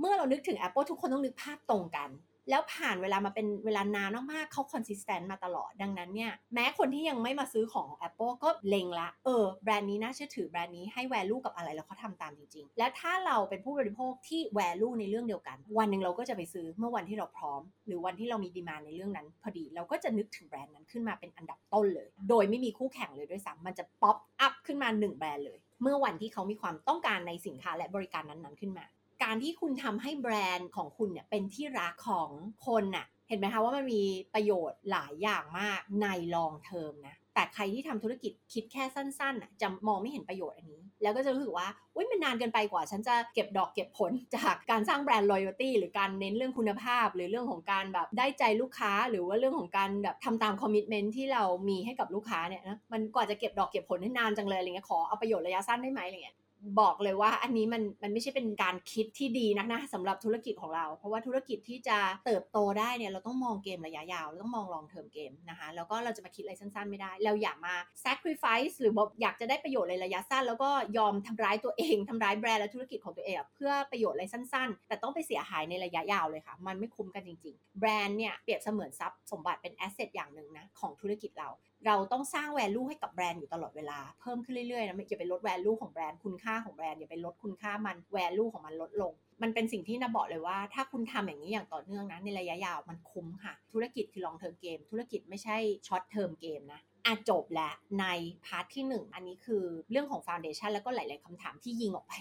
เมื่อเรานึกถึง Apple ทุกคนต้องนึกภาพตรงกัน แล้วผ่านเวลามาเป็นเวลานานมากๆเขา consistent มาตลอดดังนั้นเนี่ยแม้คนที่ยังไม่มาซื้อของของ Apple ก็เล็งละเออแบรนด์นี้น่าเชื่อถือแบรนด์นี้ให้ value กับอะไรแล้วเขาทำตามจริง ๆ และถ้าเราเป็นผู้บริโภคที่ value ในเรื่องเดียวกัน วันหนึ่งเราก็จะไปซื้อเมื่อวันที่เราพร้อม หรือวันที่เรามี demand ในเรื่องนั้น พอดีเราก็จะนึกถึงแบรนด์นั้นขึ้นมาเป็นอันดับต้นเลย โดยไม่มีคู่แข่งเลยด้วยซ้ำมันจะ pop up ขึ้นมา 1 แบรนด์เลย เมื่อวันที่เขามีความต้องการในสินค้าและบริการนั้นๆขึ้นมา การที่คุณทำให้แบรนด์ของคุณเนี่ยเป็นที่รักของคนน่ะเห็นไหมคะว่ามันมีประโยชน์หลายอย่างมากใน long term นะแต่ใครที่ทำธุรกิจคิดแค่สั้นๆน่ะจะมองไม่เห็นประโยชน์อันนี้ แล้วก็จะรู้สึกว่าอุ้ยมันนานเกินไปกว่า ฉันจะเก็บดอกเก็บผลจากการสร้างแบรนด์ loyalty หรือการเน้นเรื่องคุณภาพ หรือเรื่องของการแบบได้ใจลูกค้า หรือว่าเรื่องของการแบบทำตาม commitment ที่เรามีให้กับลูกค้าเนี่ยนะมันกว่าจะเก็บดอกเก็บผลให้นานจังเลยอะไรเงี้ยขอเอาประโยชน์ระยะสั้นได้ไหมอะไรเงี้ย บอกเลยว่าอันนี้มันมันไม่ใช่เป็นการคิดที่ดีนักนะสำหรับธุรกิจของเรา เพราะว่าธุรกิจที่จะเติบโตได้เนี่ยเราต้องมองเกมระยะยาวเราต้องมอง long term game นะคะแล้วก็เราจะมาคิดอะไรสั้นๆไม่ได้ เราอย่ามา sacrifice หรือบอกอยากจะได้ประโยชน์ในระยะสั้น แล้วก็ยอมทำร้ายตัวเองทำร้ายแบรนด์และธุรกิจของตัวเองเพื่อประโยชน์อะไรสั้น ๆ แต่ต้องไปเสียหายในระยะยาวเลยค่ะ มันไม่คุ้มกันจริง ๆ แบรนด์เนี่ยเปรียบเสมือนทรัพย์สมบัติเป็น asset อย่างหนึ่งนะของธุรกิจเรา เราต้องสร้าง value ให้กับแบรนด์อยู่ตลอดเวลาเพิ่มขึ้นเรื่อยๆนะอย่าไปลด value ของแบรนด์คุณค่าของแบรนด์อย่าไปลดคุณค่ามัน value ของมันลดลง มันเป็นสิ่งที่นาบอกเลยว่า ถ้าคุณทำอย่างนี้อย่างต่อเนื่องนะในระยะยาวมันคุ้มค่ะ ธุรกิจคือ long term game ธุรกิจไม่ใช่ short term game นะอะจบแล้วใน part ที่ 1 อันนี้คือเรื่องของ foundation แล้วก็หลาย ๆคำถามที่ยิงออกไป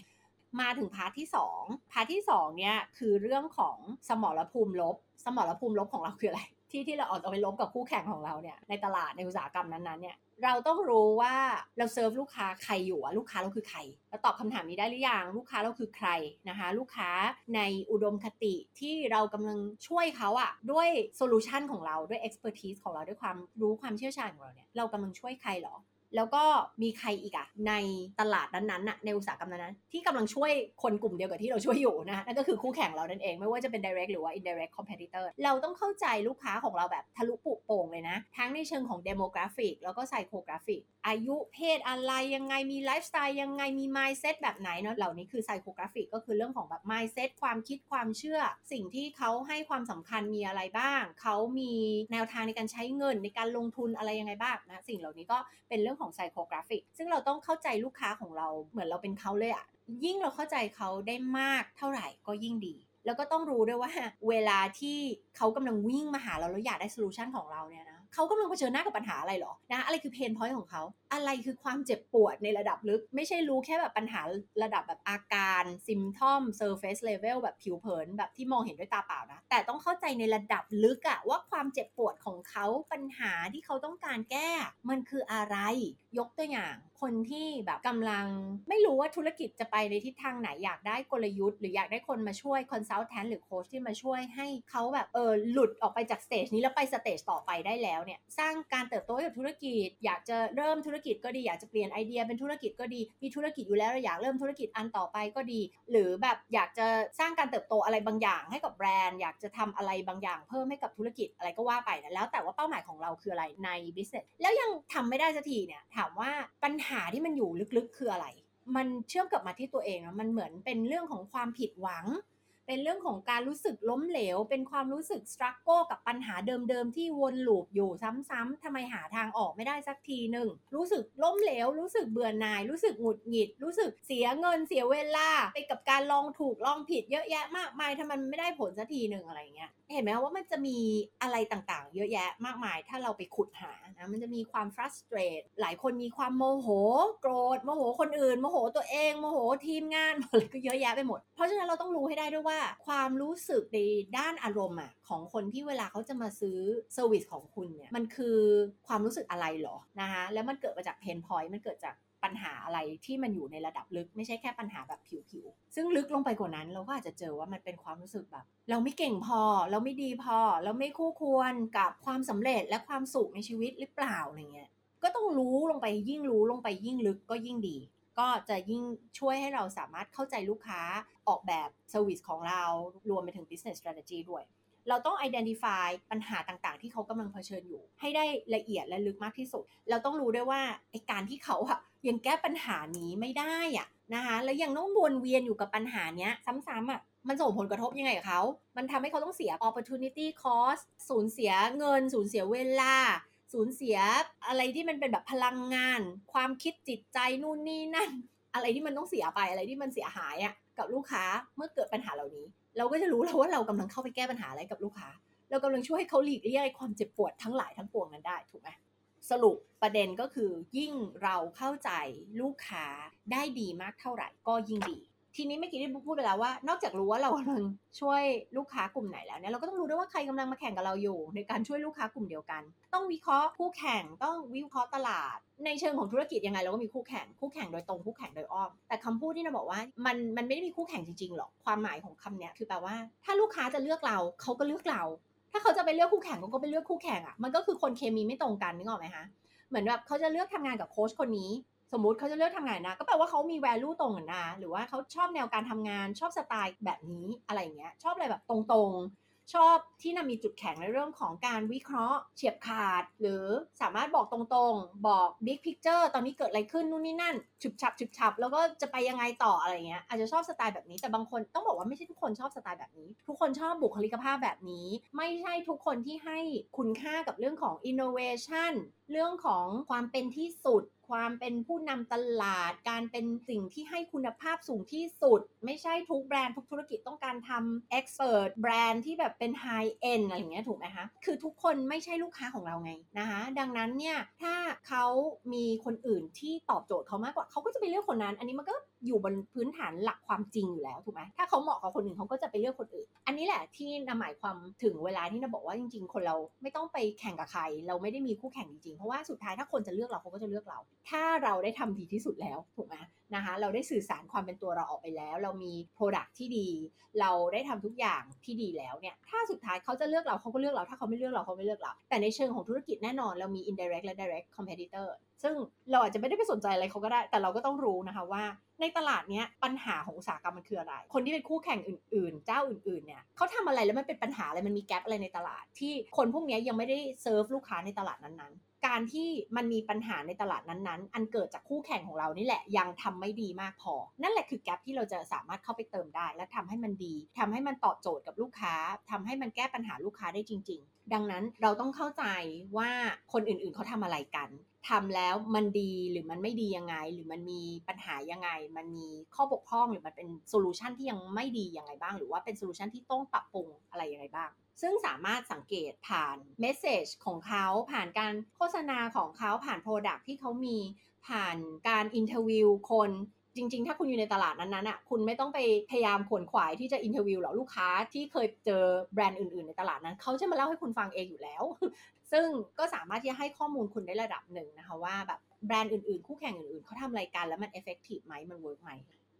มาถึง part ที่ 2 part ที่2เนี่ยคือเรื่องของสมรภูมิรบ สมรภูมิรบของเราคืออะไร ที่ที่เราออกไปรบกับคู่แข่งของเราเนี่ยในตลาดในอุตสาหกรรมนั้นๆเนี่ยเราต้องรู้ว่าเราเซิร์ฟลูกค้าใครอยู่อะลูกค้าเราคือใครเราตอบคำถามนี้ได้หรือยังลูกค้าเราคือใครนะคะ ลูกค้าในอุดมคติที่เรากำลังช่วยเขาอะด้วย solution ของเราด้วย expertise ของเราด้วยความรู้ความเชี่ยวชาญของเราเนี่ยเรากำลังช่วยใครหรอ แล้วก็มีใครอีกอะในตลาดนั้นๆน่ะในอุตสาหกรรมนั้นๆที่กำลังช่วยคนกลุ่มเดียวกับที่เราช่วยอยู่นะนั่นก็คือคู่แข่งเรานั่นเองไม่ว่าจะเป็น direct หรือว่า indirect competitor เราต้องเข้าใจลูกค้าของเราแบบทะลุปรุโปร่งเลยนะ ทั้งในเชิงของ demographic แล้วก็ psychographic อายุเพศอะไรยังไงมีไลฟ์สไตล์ยังไงมี mindset แบบไหนเนาะเหล่านี้คือ psychographic ก็คือเรื่องของแบบ mindset ความคิดความเชื่อ สิ่งที่เขาให้ความสำคัญมีอะไรบ้าง เขามีแนวทางในการใช้เงินในการลงทุนอะไรยังไงบ้างนะสิ่งเหล่านี้ก็เป็นเรื่องของ psychographic ซึ่งเราต้องเข้าใจลูกค้าของเราเหมือนเราเป็นเขาเลยอะยิ่งเราเข้าใจเขาได้มากเท่าไหร่ก็ยิ่งดี แล้วก็ต้องรู้ด้วยว่า เวลาที่เขากำลังวิ่งมาหาเราแล้วอยากได้ solution ของเราเนี่ยนะเขากำลังเผชิญหน้ากับปัญหาอะไรหรอนะอะไรคือ pain point ของเขา อะไรคือความเจ็บปวดในระดับลึก ไม่ใช่รู้แค่แบบปัญหาระดับแบบอาการ symptom surface level แบบผิวเผินแบบที่มองเห็นด้วยตาเปล่านะ แต่ต้องเข้าใจในระดับลึกอะว่าความเจ็บปวดของเขาปัญหาที่เขาต้องการแก้ มันคืออะไร ยกตัวอย่างคนที่แบบกำลังไม่รู้ว่าธุรกิจจะไปในทิศทางไหนอยากได้กลยุทธ์หรืออยากได้คนมาช่วย consultant หรือโค้ชที่มาช่วยให้เขาแบบเออหลุดออกไปจาก stage นี้แล้วไป stage ต่อไปได้แล้วเนี่ยสร้างการเติบโตให้กับธุรกิจอยากจะเริ่มธุรกิจก็ดีอยากจะเปลี่ยนไอเดียเป็นธุรกิจก็ดี มีธุรกิจอยู่แล้วเราอยากเริ่มธุรกิจอันต่อไปก็ดี หรือแบบอยากจะสร้างการเติบโตอะไรบางอย่างให้กับแบรนด์ อยากจะทำอะไรบางอย่างเพิ่มให้กับธุรกิจอะไรก็ว่าไปนะแล้วแต่ว่าเป้าหมายของเราคืออะไรใน business แล้วยังทำไม่ได้สักทีเนี่ยถามว่าปัญหาที่มันอยู่ลึกๆคืออะไร มันเชื่อมกลับมาที่ตัวเองนะมันเหมือนเป็นเรื่องของความผิดหวัง เป็นเรื่องของการรู้สึกล้มเหลว เป็นความรู้สึกสครัลโกกับปัญหาเดิมๆที่วนลูปอยู่ซ้ำๆทำไมหาทางออกไม่ได้สักทีหนึ่ง รู้สึกล้มเหลว รู้สึกเบื่อหน่าย รู้สึกหงุดหงิด รู้สึกเสียเงินเสียเวลา ไปกับการลองถูกลองผิดเยอะแยะมากมายทำไมมันไม่ได้ผลสักทีหนึ่งอะไรเงี้ย เห็นไหมว่ามันจะมีอะไรต่างๆ เยอะแยะมากมาย ถ้าเราไปขุดหานะ มันจะมีความ frustrate หลายคนมีความโมโห โกรธ โมโหคนอื่น โมโหตัวเอง โมโหทีมงานอะไรก็เยอะแยะไปหมด เพราะฉะนั้นเราต้องรู้ให้ได้ด้วยว่าความรู้สึกในด้านอารมณ์อะของคนที่เวลาเขาจะมาซื้อ service ของคุณเนี่ยมันคือความรู้สึกอะไรหรอนะคะแล้วมันเกิดมาจาก pain point มันเกิดจากปัญหาอะไรที่มันอยู่ในระดับลึกไม่ใช่แค่ปัญหาแบบผิวๆ ซึ่งลึกลงไปกว่านั้นเราก็อาจจะเจอว่ามันเป็นความรู้สึกแบบ เราไม่เก่งพอ เราไม่ดีพอ เราไม่คู่ควรกับความสำเร็จและความสุขในชีวิตหรือเปล่าอะไรเงี้ยก็ต้องรู้ลงไปยิ่งรู้ลงไปยิ่งลึกก็ยิ่งดี ก็จะยิ่งช่วยให้เราสามารถเข้าใจลูกค้าออกแบบ service ของเรารวมไปถึง business strategy ด้วยเราต้อง identify ปัญหาต่างๆ ที่เขากำลังเผชิญอยู่ ให้ได้ละเอียดและลึกมากที่สุด เราต้องรู้ด้วยว่าไอการที่เขาอะยังแก้ปัญหานี้ไม่ได้อะนะคะแล้วยังต้องวนเวียนอยู่กับปัญหานี้ซ้ำๆอะมันส่งผลกระทบยังไงกับเขา มันทำให้เขาต้องเสีย opportunity cost สูญเสียเงิน สูญเสียเวลา สูญเสียอะไรที่มันเป็นแบบพลังงาน ความคิดจิตใจนู่นนี่นั่น อะไรที่มันต้องเสียไปอะไรที่มันเสียหายอะกับลูกค้าเมื่อเกิดปัญหาเหล่านี้ เราก็จะรู้แล้วว่าเรากำลังเข้าไปแก้ปัญหาอะไรกับลูกค้า เรากำลังช่วยให้เขาหลีกเลี่ยงความเจ็บปวดทั้งหลายทั้งปวงนั้นได้ถูกไหมสรุปประเด็นก็คือยิ่งเราเข้าใจลูกค้าได้ดีมากเท่าไหร่ก็ยิ่งดี ทีนี้เมื่อกี้ที่พูดไปแล้วว่า นอกจากรู้ว่าเรากำลังช่วยลูกค้ากลุ่มไหนแล้วเนี่ยเราก็ต้องรู้ด้วยว่าใครกำลังมาแข่งกับเราอยู่ ในการช่วยลูกค้ากลุ่มเดียวกัน ต้องวิเคราะห์คู่แข่งต้องวิเคราะห์ตลาด ในเชิงของธุรกิจยังไงเราก็มีคู่แข่งคู่แข่งโดยตรงคู่แข่งโดยอ้อม แต่คำพูดที่เราบอกว่ามันมันไม่ได้มีคู่แข่งจริงๆหรอกความหมายของคำเนี้ยคือแปลว่า ถ้าลูกค้าจะเลือกเราเขาก็เลือกเรา ถ้าเขาจะไปเลือกคู่แข่งเขาก็ไปเลือกคู่แข่งอะมันก็คือคนเคมีไม่ตรงกันนึกออกไหมคะเหมือนแบบเขาจะเลือกทำงานกับโค้ชคนนี้ สมมุติเขาจะเลือกทำงานนะ ก็แปลว่าเขามี value ตรงกันนะหรือว่าเขาชอบแนวการทำงานชอบสไตล์แบบนี้อะไรเงี้ยชอบอะไรแบบตรงๆ ชอบที่นำมีจุดแข็งในเรื่องของการวิเคราะห์เฉียบขาด หรือสามารถบอกตรงๆ บอก big picture ตอนนี้เกิดอะไรขึ้นนู่นนี่นั่นฉุบฉับฉุบฉับแล้วก็จะไปยังไงต่ออะไรเงี้ยอาจจะชอบสไตล์แบบนี้แต่บางคนต้องบอกว่าไม่ใช่ทุกคนชอบสไตล์แบบนี้ ทุกคนชอบบุคลิกภาพแบบนี้ ไม่ใช่ทุกคนที่ให้คุณค่ากับเรื่องของ innovation เรื่องของความเป็นที่สุด ความเป็นผู้นำตลาด การเป็นสิ่งที่ให้คุณภาพสูงที่สุด ไม่ใช่ทุกแบรนด์ทุกธุรกิจต้องการทำ expert แบรนด์ที่แบบเป็น high end อะไรอย่างเงี้ยถูกไหมคะ คือทุกคนไม่ใช่ลูกค้าของเราไงนะคะ ดังนั้นเนี่ยถ้าเขามีคนอื่นที่ตอบโจทย์เขามากกว่า เขาก็จะไปเลือกคนนั้น อันนี้มันก็ อยู่บนพื้นฐานหลักความจริงอยู่แล้วถูกไหมถ้าเขาเหมาะกับคนอื่นเขาก็จะไปเลือกคนอื่น อันนี้แหละที่นหมายความถึงเวลาที่นาบอกว่าจริง ๆ คนเราไม่ต้องไปแข่งกับใคร เราไม่ได้มีคู่แข่งจริงๆ เพราะว่าสุดท้ายถ้าคนจะเลือกเราเขาก็จะเลือกเรา ถ้าเราได้ทำดีที่สุดแล้วถูกไหมนะคะเราได้สื่อสารความเป็นตัวเราออกไปแล้ว เรามี Product ที่ดี เราได้ทำทุกอย่างที่ดีแล้วเนี่ยถ้าสุดท้ายเขาจะเลือกเราเขาก็เลือกเรา ถ้าเขาไม่เลือกเราเขาไม่เลือกเรา แต่ในเชิงของธุรกิจแน่นอนเรามี indirect และ direct competitor ซึ่งเราอาจจะไม่ได้ไปสนใจอะไรเขาก็ได้ แต่เราก็ต้องรู้นะคะว่า ในตลาดเนี้ยปัญหาของอุตสาหกรรมมันคืออะไร คนที่เป็นคู่แข่งอื่น ๆ เจ้าอื่น ๆ เนี่ยเขาทำอะไรแล้วมันเป็นปัญหาอะไร มันมีแกลบอะไรในตลาด ที่คนพวกนี้ยังไม่ได้เซิร์ฟลูกค้าในตลาดนั้น ๆ การที่มันมีปัญหาในตลาดนั้นๆ อันเกิดจากคู่แข่งของเรานี่แหละยังทำไม่ดีมากพอ นั่นแหละคือแกลบที่เราจะสามารถเข้าไปเติมได้ และทำให้มันดีทำให้มันตอบโจทย์กับลูกค้าทำให้มันแก้ปัญหาลูกค้าได้จริง ๆ ดังนั้นเราต้องเข้าใจว่าคนอื่นๆเขาทำอะไรกันทำแล้วมันดีหรือมันไม่ดียังไง หรือมันมีปัญหายังไง มันมีข้อบกพร่องหรือมันเป็น solution ที่ยังไม่ดียังไงบ้าง หรือว่าเป็น solution ที่ต้องปรับปรุงอะไรยังไงบ้าง ซึ่งสามารถสังเกตผ่าน message ของเขาผ่านการโฆษณาของเขาผ่าน product ที่เขามีผ่านการ interview คนจริง ๆ ถ้าคุณอยู่ในตลาดนั้นๆอะคุณไม่ต้องไปพยายามขวนขวายที่จะ interview หรอกลูกค้าที่เคยเจอแบรนด์อื่น ๆ ในตลาดนั้น เขาจะมาเล่าให้คุณฟังเองอยู่แล้ว ซึ่งก็สามารถที่จะให้ข้อมูลคุณได้ระดับหนึ่งนะคะว่าแบบแบรนด์อื่น ๆ คู่แข่งอื่น ๆเขาทำอะไรกันแล้วมัน effective ไหมมัน work ไหม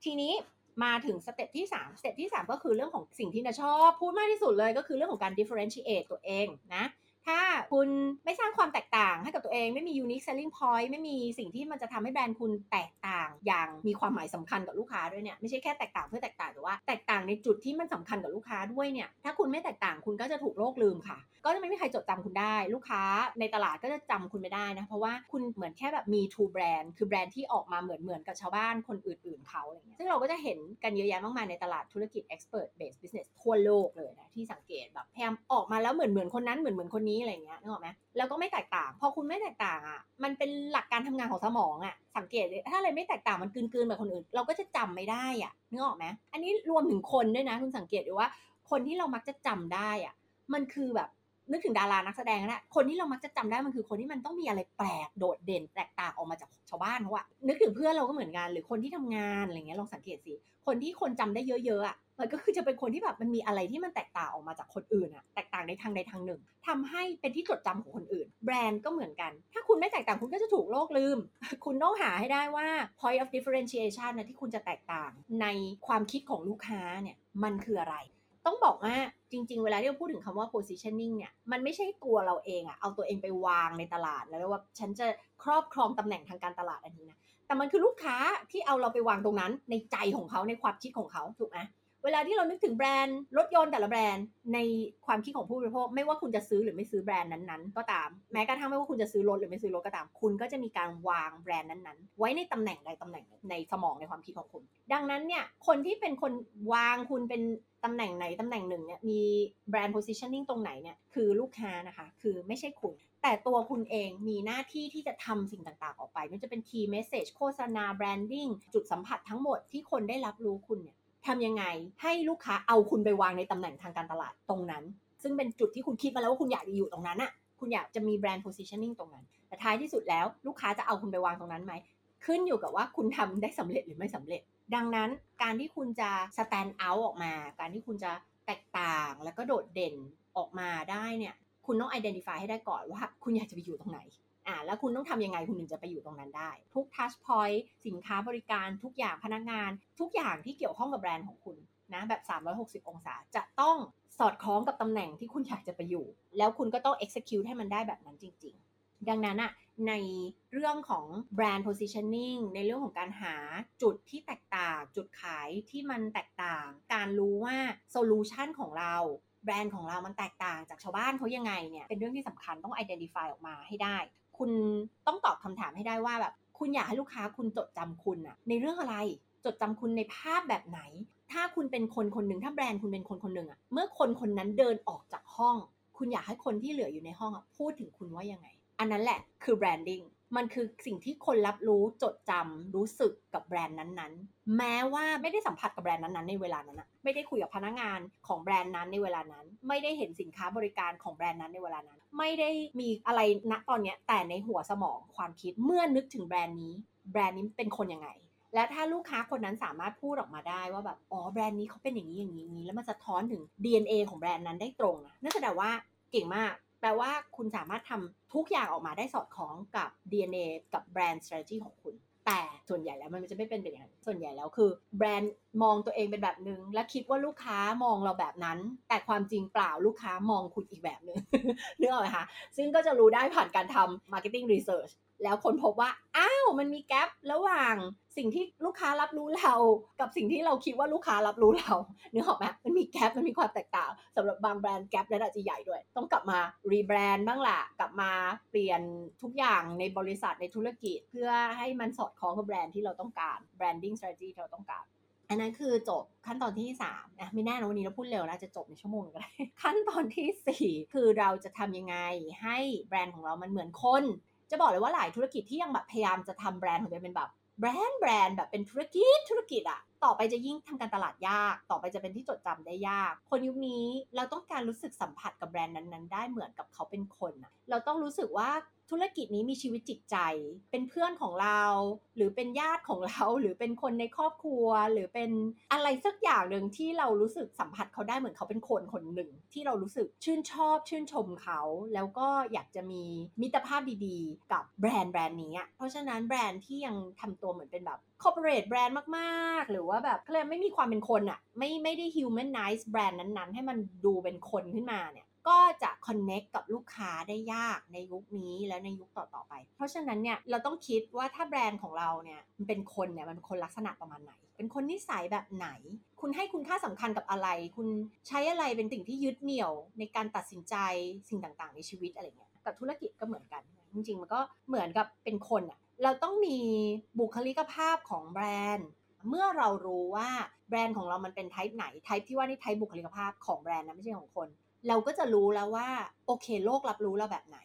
ทีนี้ มาถึง step ที่ 3 step ที่ 3 ก็คือเรื่องของสิ่งที่นาชอบ พูดมากที่สุดเลยก็คือเรื่องของการ differentiate ตัวเองนะ ถ้าคุณไม่สร้างความแตกต่างให้กับตัวเองไม่มี unique selling point ไม่มีสิ่งที่มันจะทำให้แบรนด์คุณแตกต่างอย่างมีความหมายสำคัญกับลูกค้าด้วยเนี่ยไม่ใช่แค่แตกต่างเพื่อแตกต่างแต่ว่าแตกต่างในจุดที่มันสำคัญกับลูกค้าด้วยเนี่ยถ้าคุณไม่แตกต่างคุณก็จะถูกโลกลืมค่ะ ก็จะไม่มีใครจดจำคุณได้ ลูกค้าในตลาดก็จะจำคุณไม่ได้นะเพราะว่าคุณเหมือนแค่แบบมี two brand คือแบรนด์ที่ออกมาเหมือนเหมือนกับชาวบ้านคนอื่น ๆเขาอะไรเงี้ยซึ่งเราก็จะเห็นกันเยอะแยะมากมายในตลาดธุรกิจ expert based business ทั่วโลกเลยนะที่สังเกตแบบพยายามออกมาแล้วเหมือนเหมือนคนนั้นเหมือนเหมือนคนนี้อะไรเงี้ยนึกออกไหมแล้วก็ไม่แตกต่าง พอคุณไม่แตกต่างอะ มันเป็นหลักการทำงานของสมองอะ สังเกตถ้าอะไรไม่แตกต่างมันกืนๆแบบคนอื่น เราก็จะจำไม่ได้อะนึกออกไหมอันนี้รวมถึงคนด้วยนะ คุณสังเกตดูว่า คนที่เรามักจะจำได้อะ มันคือแบบ นึกถึงดารานักแสดงนะคนที่เรามักจะจำได้มันคือคนที่มันต้องมีอะไรแปลกโดดเด่นแตกต่างออกมาจากชาวบ้านเขาอะนึกถึงเพื่อนเราก็เหมือนกันหรือคนที่ทำงานอะไรเงี้ยลองสังเกตสิคนที่คนจำได้เยอะๆอะมันก็คือจะเป็นคนที่แบบมันมีอะไรที่มันแตกต่างออกมาจากคนอื่นอะแตกต่างในทางใดทางหนึ่งทำให้เป็นที่จดจำของคนอื่น แบรนด์ก็เหมือนกัน ถ้าคุณไม่แตกต่างคุณก็จะถูกโลกลืม คุณต้องหาให้ได้ว่า point of differentiation นะที่คุณจะแตกต่างในความคิดของลูกค้าเนี่ยมันคืออะไร ต้องบอกว่า จริง ๆ เวลาที่เราพูดถึงคำว่า positioning เนี่ย มันไม่ใช่ตัวเราเองอะเอาตัวเองไปวางในตลาด แล้วว่าฉันจะครอบครองตำแหน่งทางการตลาดอันนี้นะ แต่มันคือลูกค้าที่เอาเราไปวางตรงนั้น ในใจของเขาในความคิดของเขาถูกไหมเวลาที่เรานึกถึงแบรนด์รถยนต์แต่ละแบรนด์ในความคิดของผู้บริโภคไม่ว่าคุณจะซื้อหรือไม่ซื้อแบรนด์นั้นๆ ก็ตาม แม้กระทั่งไม่ว่าคุณจะซื้อรถหรือไม่ซื้อรถก็ตาม คุณก็จะมีการวางแบรนด์นั้นๆ ไว้ในตำแหน่งใดตำแหน่งในสมองในความคิดของคุณ ดังนั้นเนี่ยคนที่เป็นคนวางคุณเป็น ตำแหน่งไหนตำแหน่งหนึ่งเนี่ยมีแบรนด์ positioning ตรงไหนเนี่ยคือลูกค้านะคะ คือไม่ใช่คุณ แต่ตัวคุณเองมีหน้าที่ที่จะทำสิ่งต่างๆ ออกไปไม่ว่าจะเป็น key message โฆษณา branding จุดสัมผัสทั้งหมดที่คนได้รับรู้คุณเนี่ยทำยังไงให้ลูกค้าเอาคุณไปวางในตำแหน่งทางการตลาดตรงนั้น ซึ่งเป็นจุดที่คุณคิดมาแล้วว่าคุณอยากจะอยู่ตรงนั้นอะคุณอยากจะมีแบรนด์ positioning ตรงนั้น แต่ท้ายที่สุดแล้วลูกค้าจะเอาคุณไปวางตรงนั้นไหมขึ้นอยู่กับว่าคุณทำได้สำเร็จหรือไม่สำเร็จ ดังนั้นการที่คุณจะ stand out ออกมา การที่คุณจะแตกต่างแล้วก็โดดเด่นออกมาได้เนี่ยคุณต้อง identify ให้ได้ก่อนว่าคุณอยากจะไปอยู่ตรงไหนอ่าแล้วคุณต้องทำยังไงคุณถึงจะไปอยู่ตรงนั้นได้ ทุก touch point สินค้าบริการทุกอย่างพนักงาน ทุกอย่างที่เกี่ยวข้องกับแบรนด์ของคุณนะแบบ 360 องศาจะต้องสอดคล้องกับตำแหน่งที่คุณอยากจะไปอยู่ แล้วคุณก็ต้อง execute ให้มันได้แบบนั้นจริง ๆ ดังนั้นอะ ในเรื่องของแบรนด์ positioning ในเรื่องของการหาจุดที่แตกต่าง จุดขายที่มันแตกต่าง การรู้ว่า solution ของเราแบรนด์ของเรามันแตกต่างจากชาวบ้านเขายังไงเนี่ย เป็นเรื่องที่สำคัญต้อง identify ออกมาให้ได้ คุณต้องตอบคำถามให้ได้ว่าแบบคุณอยากให้ลูกค้าคุณจดจำคุณอะในเรื่องอะไร จดจำคุณในภาพแบบไหน ถ้าคุณเป็นคนคนหนึ่งถ้าแบรนด์คุณเป็นคนคนหนึ่งอะเมื่อคนคนนั้นเดินออกจากห้อง คุณอยากให้คนที่เหลืออยู่ในห้องอะพูดถึงคุณว่ายังไง อันนั้นแหละคือ branding มันคือสิ่งที่คนรับรู้จดจำรู้สึกกับแบรนด์นั้นๆ แม้ว่าไม่ได้สัมผัสกับแบรนด์นั้นๆ ในเวลานั้นอะไม่ได้คุยกับพนักงานของแบรนด์นั้นในเวลานั้น ไม่ได้เห็นสินค้าบริการของแบรนด์นั้นในเวลานั้น ไม่ได้มีอะไรณตอนเนี้ยแต่ในหัวสมองความคิดเมื่อนึกถึงแบรนด์นี้แบรนด์นี้เป็นคนยังไง และถ้าลูกค้าคนนั้นสามารถพูดออกมาได้ว่าแบบอ๋อแบรนด์นี้เขาเป็นอย่างนี้อย่างนี้อย่างนี้แล้วมันสะท้อนถึง DNA ของแบรนด์นั้นได้ตรงนะนั่นแสดงว่าเก่งมาก แปลว่าคุณสามารถทำทุกอย่างออกมาได้สอดคล้องกับ DNA กับแบรนด์ strategy ของคุณ แต่ส่วนใหญ่แล้วมันจะไม่เป็นแบบนั้นส่วนใหญ่แล้วคือ แบรนด์มองตัวเองเป็นแบบนึง และคิดว่าลูกค้ามองเราแบบนั้น แต่ความจริงเปล่าลูกค้ามองคุณอีกแบบนึงนึกออกไหมคะซึ่งก็จะรู้ได้ผ่านการทำ marketing research แล้วคนพบว่า อ้าว มันมีแกลบระหว่างสิ่งที่ลูกค้ารับรู้เรา กับสิ่งที่เราคิดว่าลูกค้ารับรู้เราเนึกออกไหมมันมีแกลบมันมีความแตกต่างสำหรับบางแบรนด์แกลบนั้นอาจจะใหญ่ด้วย ต้องกลับมารีแบรนด์บ้างล่ะกลับมาเปลี่ยนทุกอย่างในบริษัทในธุรกิจ เพื่อให้มันสอดคล้องกับแบรนด์ที่เราต้องการ branding strategy ที่เราต้องการอันนั้นคือจบขั้นตอนที่3นะไม่แน่นะวันนี้เราพูดเร็วนะจะจบในชั่วโมงก็ได้ขั้นตอนทีสี่4 คือเราจะทำยังไงให้แบรนด์ของเรามันเหมือนคน จะบอกเลยว่าหลายธุรกิจที่ยังแบบพยายามจะทำแบรนด์ของตัวเองเป็นแบบแบรนด์แบรนด์แบบเป็นธุรกิจธุรกิจอะต่อไปจะยิ่งทำการตลาดยาก ต่อไปจะเป็นที่จดจำได้ยาก คนยุคนี้เราต้องการรู้สึกสัมผัสกับแบรนด์นั้นๆ ได้เหมือนกับเขาเป็นคนอะเราต้องรู้สึกว่า ธุรกิจนี้มีชีวิตจิตใจ เป็นเพื่อนของเรา หรือเป็นญาติของเรา หรือเป็นคนในครอบครัว หรือเป็นอะไรสักอย่างหนึ่งที่เรารู้สึกสัมผัสเขาได้เหมือนเขาเป็นคนคนหนึ่ง ที่เรารู้สึกชื่นชอบ ชื่นชมเขา แล้วก็อยากจะมีมิตรภาพดีๆ กับแบรนด์แบรนด์นี้เพราะฉะนั้นแบรนด์ที่ยังทำตัวเหมือนเป็นแบบ corporate brand มากๆ หรือว่าแบบเขาเรียกไม่มีความเป็นคนอะไม่ไม่ได้ humanize แบรนด์นั้นๆ ให้มันดูเป็นคนขึ้นมาเนี่ย ก็จะ connect กับลูกค้าได้ยากในยุคนี้และในยุคต่อๆไป เพราะฉะนั้นเนี่ยเราต้องคิดว่าถ้าแบรนด์ของเราเนี่ยมันเป็นคนเนี่ยมันเป็นคนลักษณะประมาณไหน เป็นคนนิสัยแบบไหน คุณให้คุณค่าสำคัญกับอะไร คุณใช้อะไรเป็นสิ่งที่ยึดเหนี่ยวในการตัดสินใจสิ่งต่างๆ ในชีวิตอะไรเงี้ยกับธุรกิจก็เหมือนกัน จริงๆมันก็เหมือนกับเป็นคนอะเราต้องมีบุคลิกภาพของแบรนด์เมื่อเรารู้ว่าแบรนด์ของเรามันเป็น type ไหน type ที่ว่านี่ type บุคลิกภาพของแบรนด์นะไม่ใช่ของคน เราก็จะรู้แล้วว่าโอเคโลกรับรู้เราแบบไหน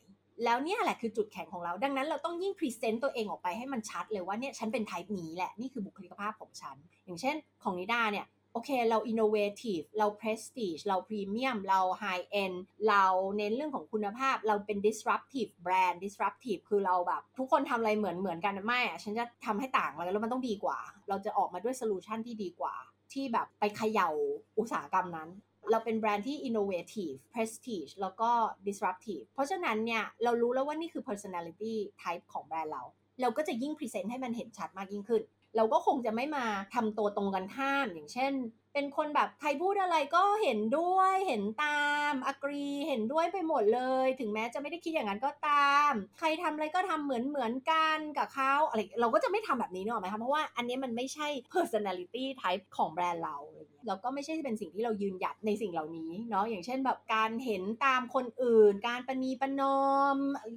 แล้วเนี่ยแหละคือจุดแข็งของเรา ดังนั้นเราต้องยิ่ง present ตัวเองออกไปให้มันชัดเลยว่าเนี่ยฉันเป็น type นี้แหละนี่คือบุคลิกภาพของฉัน อย่างเช่นของนิดาเนี่ยโอเคเรา innovative เรา prestige เรา premium เรา high end เราเน้นเรื่องของคุณภาพ เราเป็น disruptive brand disruptive คือเราแบบ ทุกคนทำอะไรเหมือนเหมือนกันไม่อะฉันจะทำให้ต่างแล้วแล้วมันต้องดีกว่า เราจะออกมาด้วย solution ที่ดีกว่า ที่แบบไปเขย่าอุตสาหกรรมนั้น เราเป็นแบรนด์ที่ innovative prestige แล้วก็ disruptive เพราะฉะนั้นเนี่ยเรารู้แล้วว่านี่คือ personality type ของแบรนด์เรา เราก็จะยิ่ง present ให้มันเห็นชัดมากยิ่งขึ้น เราก็คงจะไม่มาทำตัวตรงกันข้าม อย่างเช่นเป็นคนแบบใครพูดอะไรก็เห็นด้วยเห็นตามอกรีเห็นด้วยไปหมดเลย ถึงแม้จะไม่ได้คิดอย่างนั้นก็ตาม ใครทำอะไรก็ทำเหมือนเหมือนกันกับเขาอะไรเราก็จะไม่ทำแบบนี้เนอะไหมคะเพราะว่าอันนี้มันไม่ใช่ personality type ของแบรนด์เราอะไรเงี้ยแล้วก็ไม่ใช่เป็นสิ่งที่เรายืนหยัดในสิ่งเหล่านี้เนาะอย่างเช่นแบบการเห็นตามคนอื่น การประนีปนอม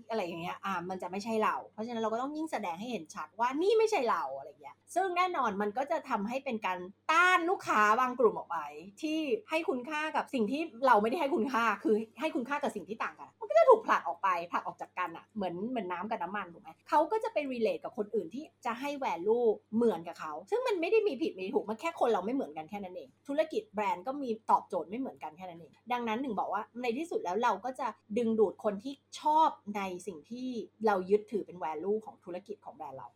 อะไรอย่างเงี้ยอ่ามันจะไม่ใช่เรา เพราะฉะนั้นเราก็ต้องยิ่งแสดงให้เห็นชัดว่านี่ไม่ใช่เราอะไรเงี้ยซึ่งแน่นอนมันก็จะทำให้เป็นการต้านลูกค้าบางกลุ่มออกไป ที่ให้คุณค่ากับสิ่งที่เราไม่ได้ให้คุณค่าคือให้คุณค่ากับสิ่งที่ต่างกัน มันก็จะถูกผลักออกไปผลักออกจากกันอะเหมือนเหมือนน้ากับน้ำมันถูกไหมเขาก็จะไป relate กับคนอื่นที่จะให้ value เหมือนกับเขาซึ่งมันไม่ได้มีผิดมีถูกมันแค่คนเราไม่เหมือนกันแค่นั้นเอง ธุรกิจแบรนด์ก็มีตอบโจทย์ไม่เหมือนกันแค่นั้นเองดังนั้นถึงบอกว่าในที่สุดแล้วเราก็จะดึงดูดคนที่ชอบในสิ่งที่เรายึดถือเป็น value ของธุรกิจของแบรนด์เรา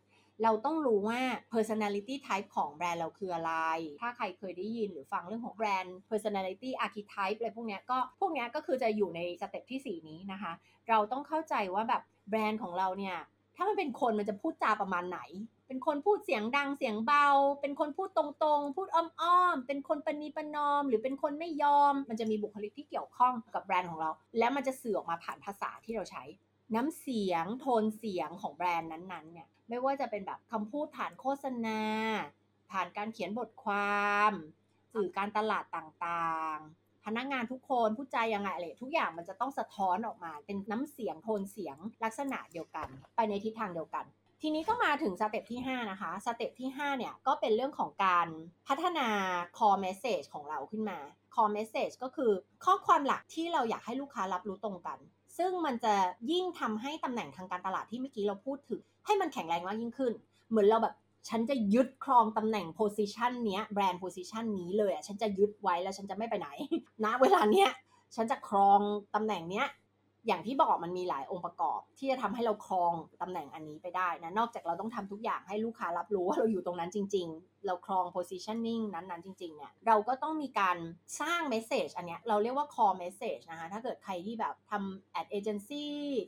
เราต้องรู้ว่า personality type ของแบรนด์เราคืออะไร ถ้าใครเคยได้ยินหรือฟังเรื่องของแบรนด์ personality archetype อะไรพวกนี้ก็พวกนี้ก็คือจะอยู่ใน step ที่ 4 นี้นะคะ เราต้องเข้าใจว่าแบบแบรนด์ของเราเนี่ยถ้ามันเป็นคนมันจะพูดจาประมาณไหน เป็นคนพูดเสียงดังเสียงเบา เป็นคนพูดตรงๆ พูดอ้อมๆ เป็นคนประนีประนอม หรือเป็นคนไม่ยอม มันจะมีบุคลิกที่เกี่ยวข้องกับแบรนด์ของเรา แล้วมันจะสื่อออกมาผ่านภาษาที่เราใช้น้ำเสียงโทนเสียงของแบรนด์นั้นๆเนี่ย ไม่ว่าจะเป็นแบบคำพูดผ่านโฆษณา ผ่านการเขียนบทความสื่อการตลาดต่างๆ พนักงานทุกคนพูดจายังไงอะไรทุกอย่างมันจะต้องสะท้อนออกมา เป็นน้ำเสียงโทนเสียงลักษณะเดียวกัน ไปในทิศทางเดียวกัน ทีนี้ก็มาถึง step ที่ 5 นะคะ step ที่ 5 เนี่ย ก็เป็นเรื่องของการพัฒนา core message ของเราขึ้นมา core message ก็คือข้อความหลักที่เราอยากให้ลูกค้ารับรู้ตรงกัน ซึ่งมันจะยิ่งทำให้ตำแหน่งทางการตลาดที่เมื่อกี้เราพูดถึง ให้มันแข็งแรงมากยิ่งขึ้น เหมือนเราแบบฉันจะยึดครองตำแหน่งโพสิชันเนี้ยแบรนด์โพสิชันนี้เลยอะฉันจะยึดไว้แล้วฉันจะไม่ไปไหนณเวลาเนี้ยฉันจะครองตำแหน่งเนี้ย อย่างที่บอกมันมีหลายองค์ประกอบ ที่จะทำให้เราครองตำแหน่งอันนี้ไปได้นะนอกจากเราต้องทำทุกอย่างให้ลูกค้ารับรู้ว่าเราอยู่ตรงนั้นจริง ๆ เราครอง positioning นั้นๆจริงๆเนี่ยเราก็ต้องมีการสร้าง message อันเนี้ยเราเรียกว่า core message นะคะถ้าเกิดใครที่แบบทำ ad agency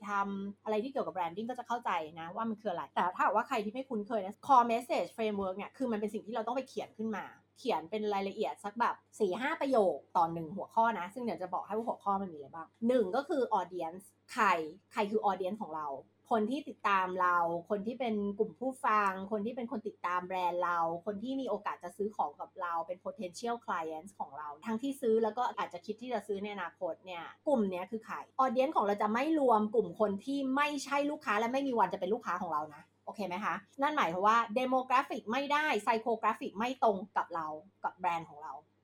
ทำอะไรที่เกี่ยวกับ branding ก็จะเข้าใจนะว่ามันคืออะไร แต่ถ้าหากว่าใครที่ไม่คุ้นเคยนะ core message framework เนี่ยคือมันเป็นสิ่งที่เราต้องไปเขียนขึ้นมา เขียนเป็นรายละเอียดสักแบบ4ี่ห้าประโยคต่อหนึ่งหัวข้อนะ ซึ่งเดี๋ยวจะบอกให้ว่าหัวข้อมันมีอะไรบ้างหนึ่งก็คือ audience ใคร ใครคือ audience ของเรา คนที่ติดตามเรา คนที่เป็นกลุ่มผู้ฟัง คนที่เป็นคนติดตามแบรนด์เรา คนที่มีโอกาสจะซื้อของกับเรา เป็น potential clients ของเรา ทั้งที่ซื้อแล้วก็อาจจะคิดที่จะซื้อในอนาคตเนี่ย กลุ่มเนี้ยคือใคร audience ของเราจะไม่รวมกลุ่มคนที่ไม่ใช่ลูกค้าและไม่มีวันจะเป็นลูกค้าของเรานะ โอเคไหมคะ นั่นหมายความว่า demographic ไม่ได้ psychographic ไม่ตรงกับเรากับแบรนด์ของ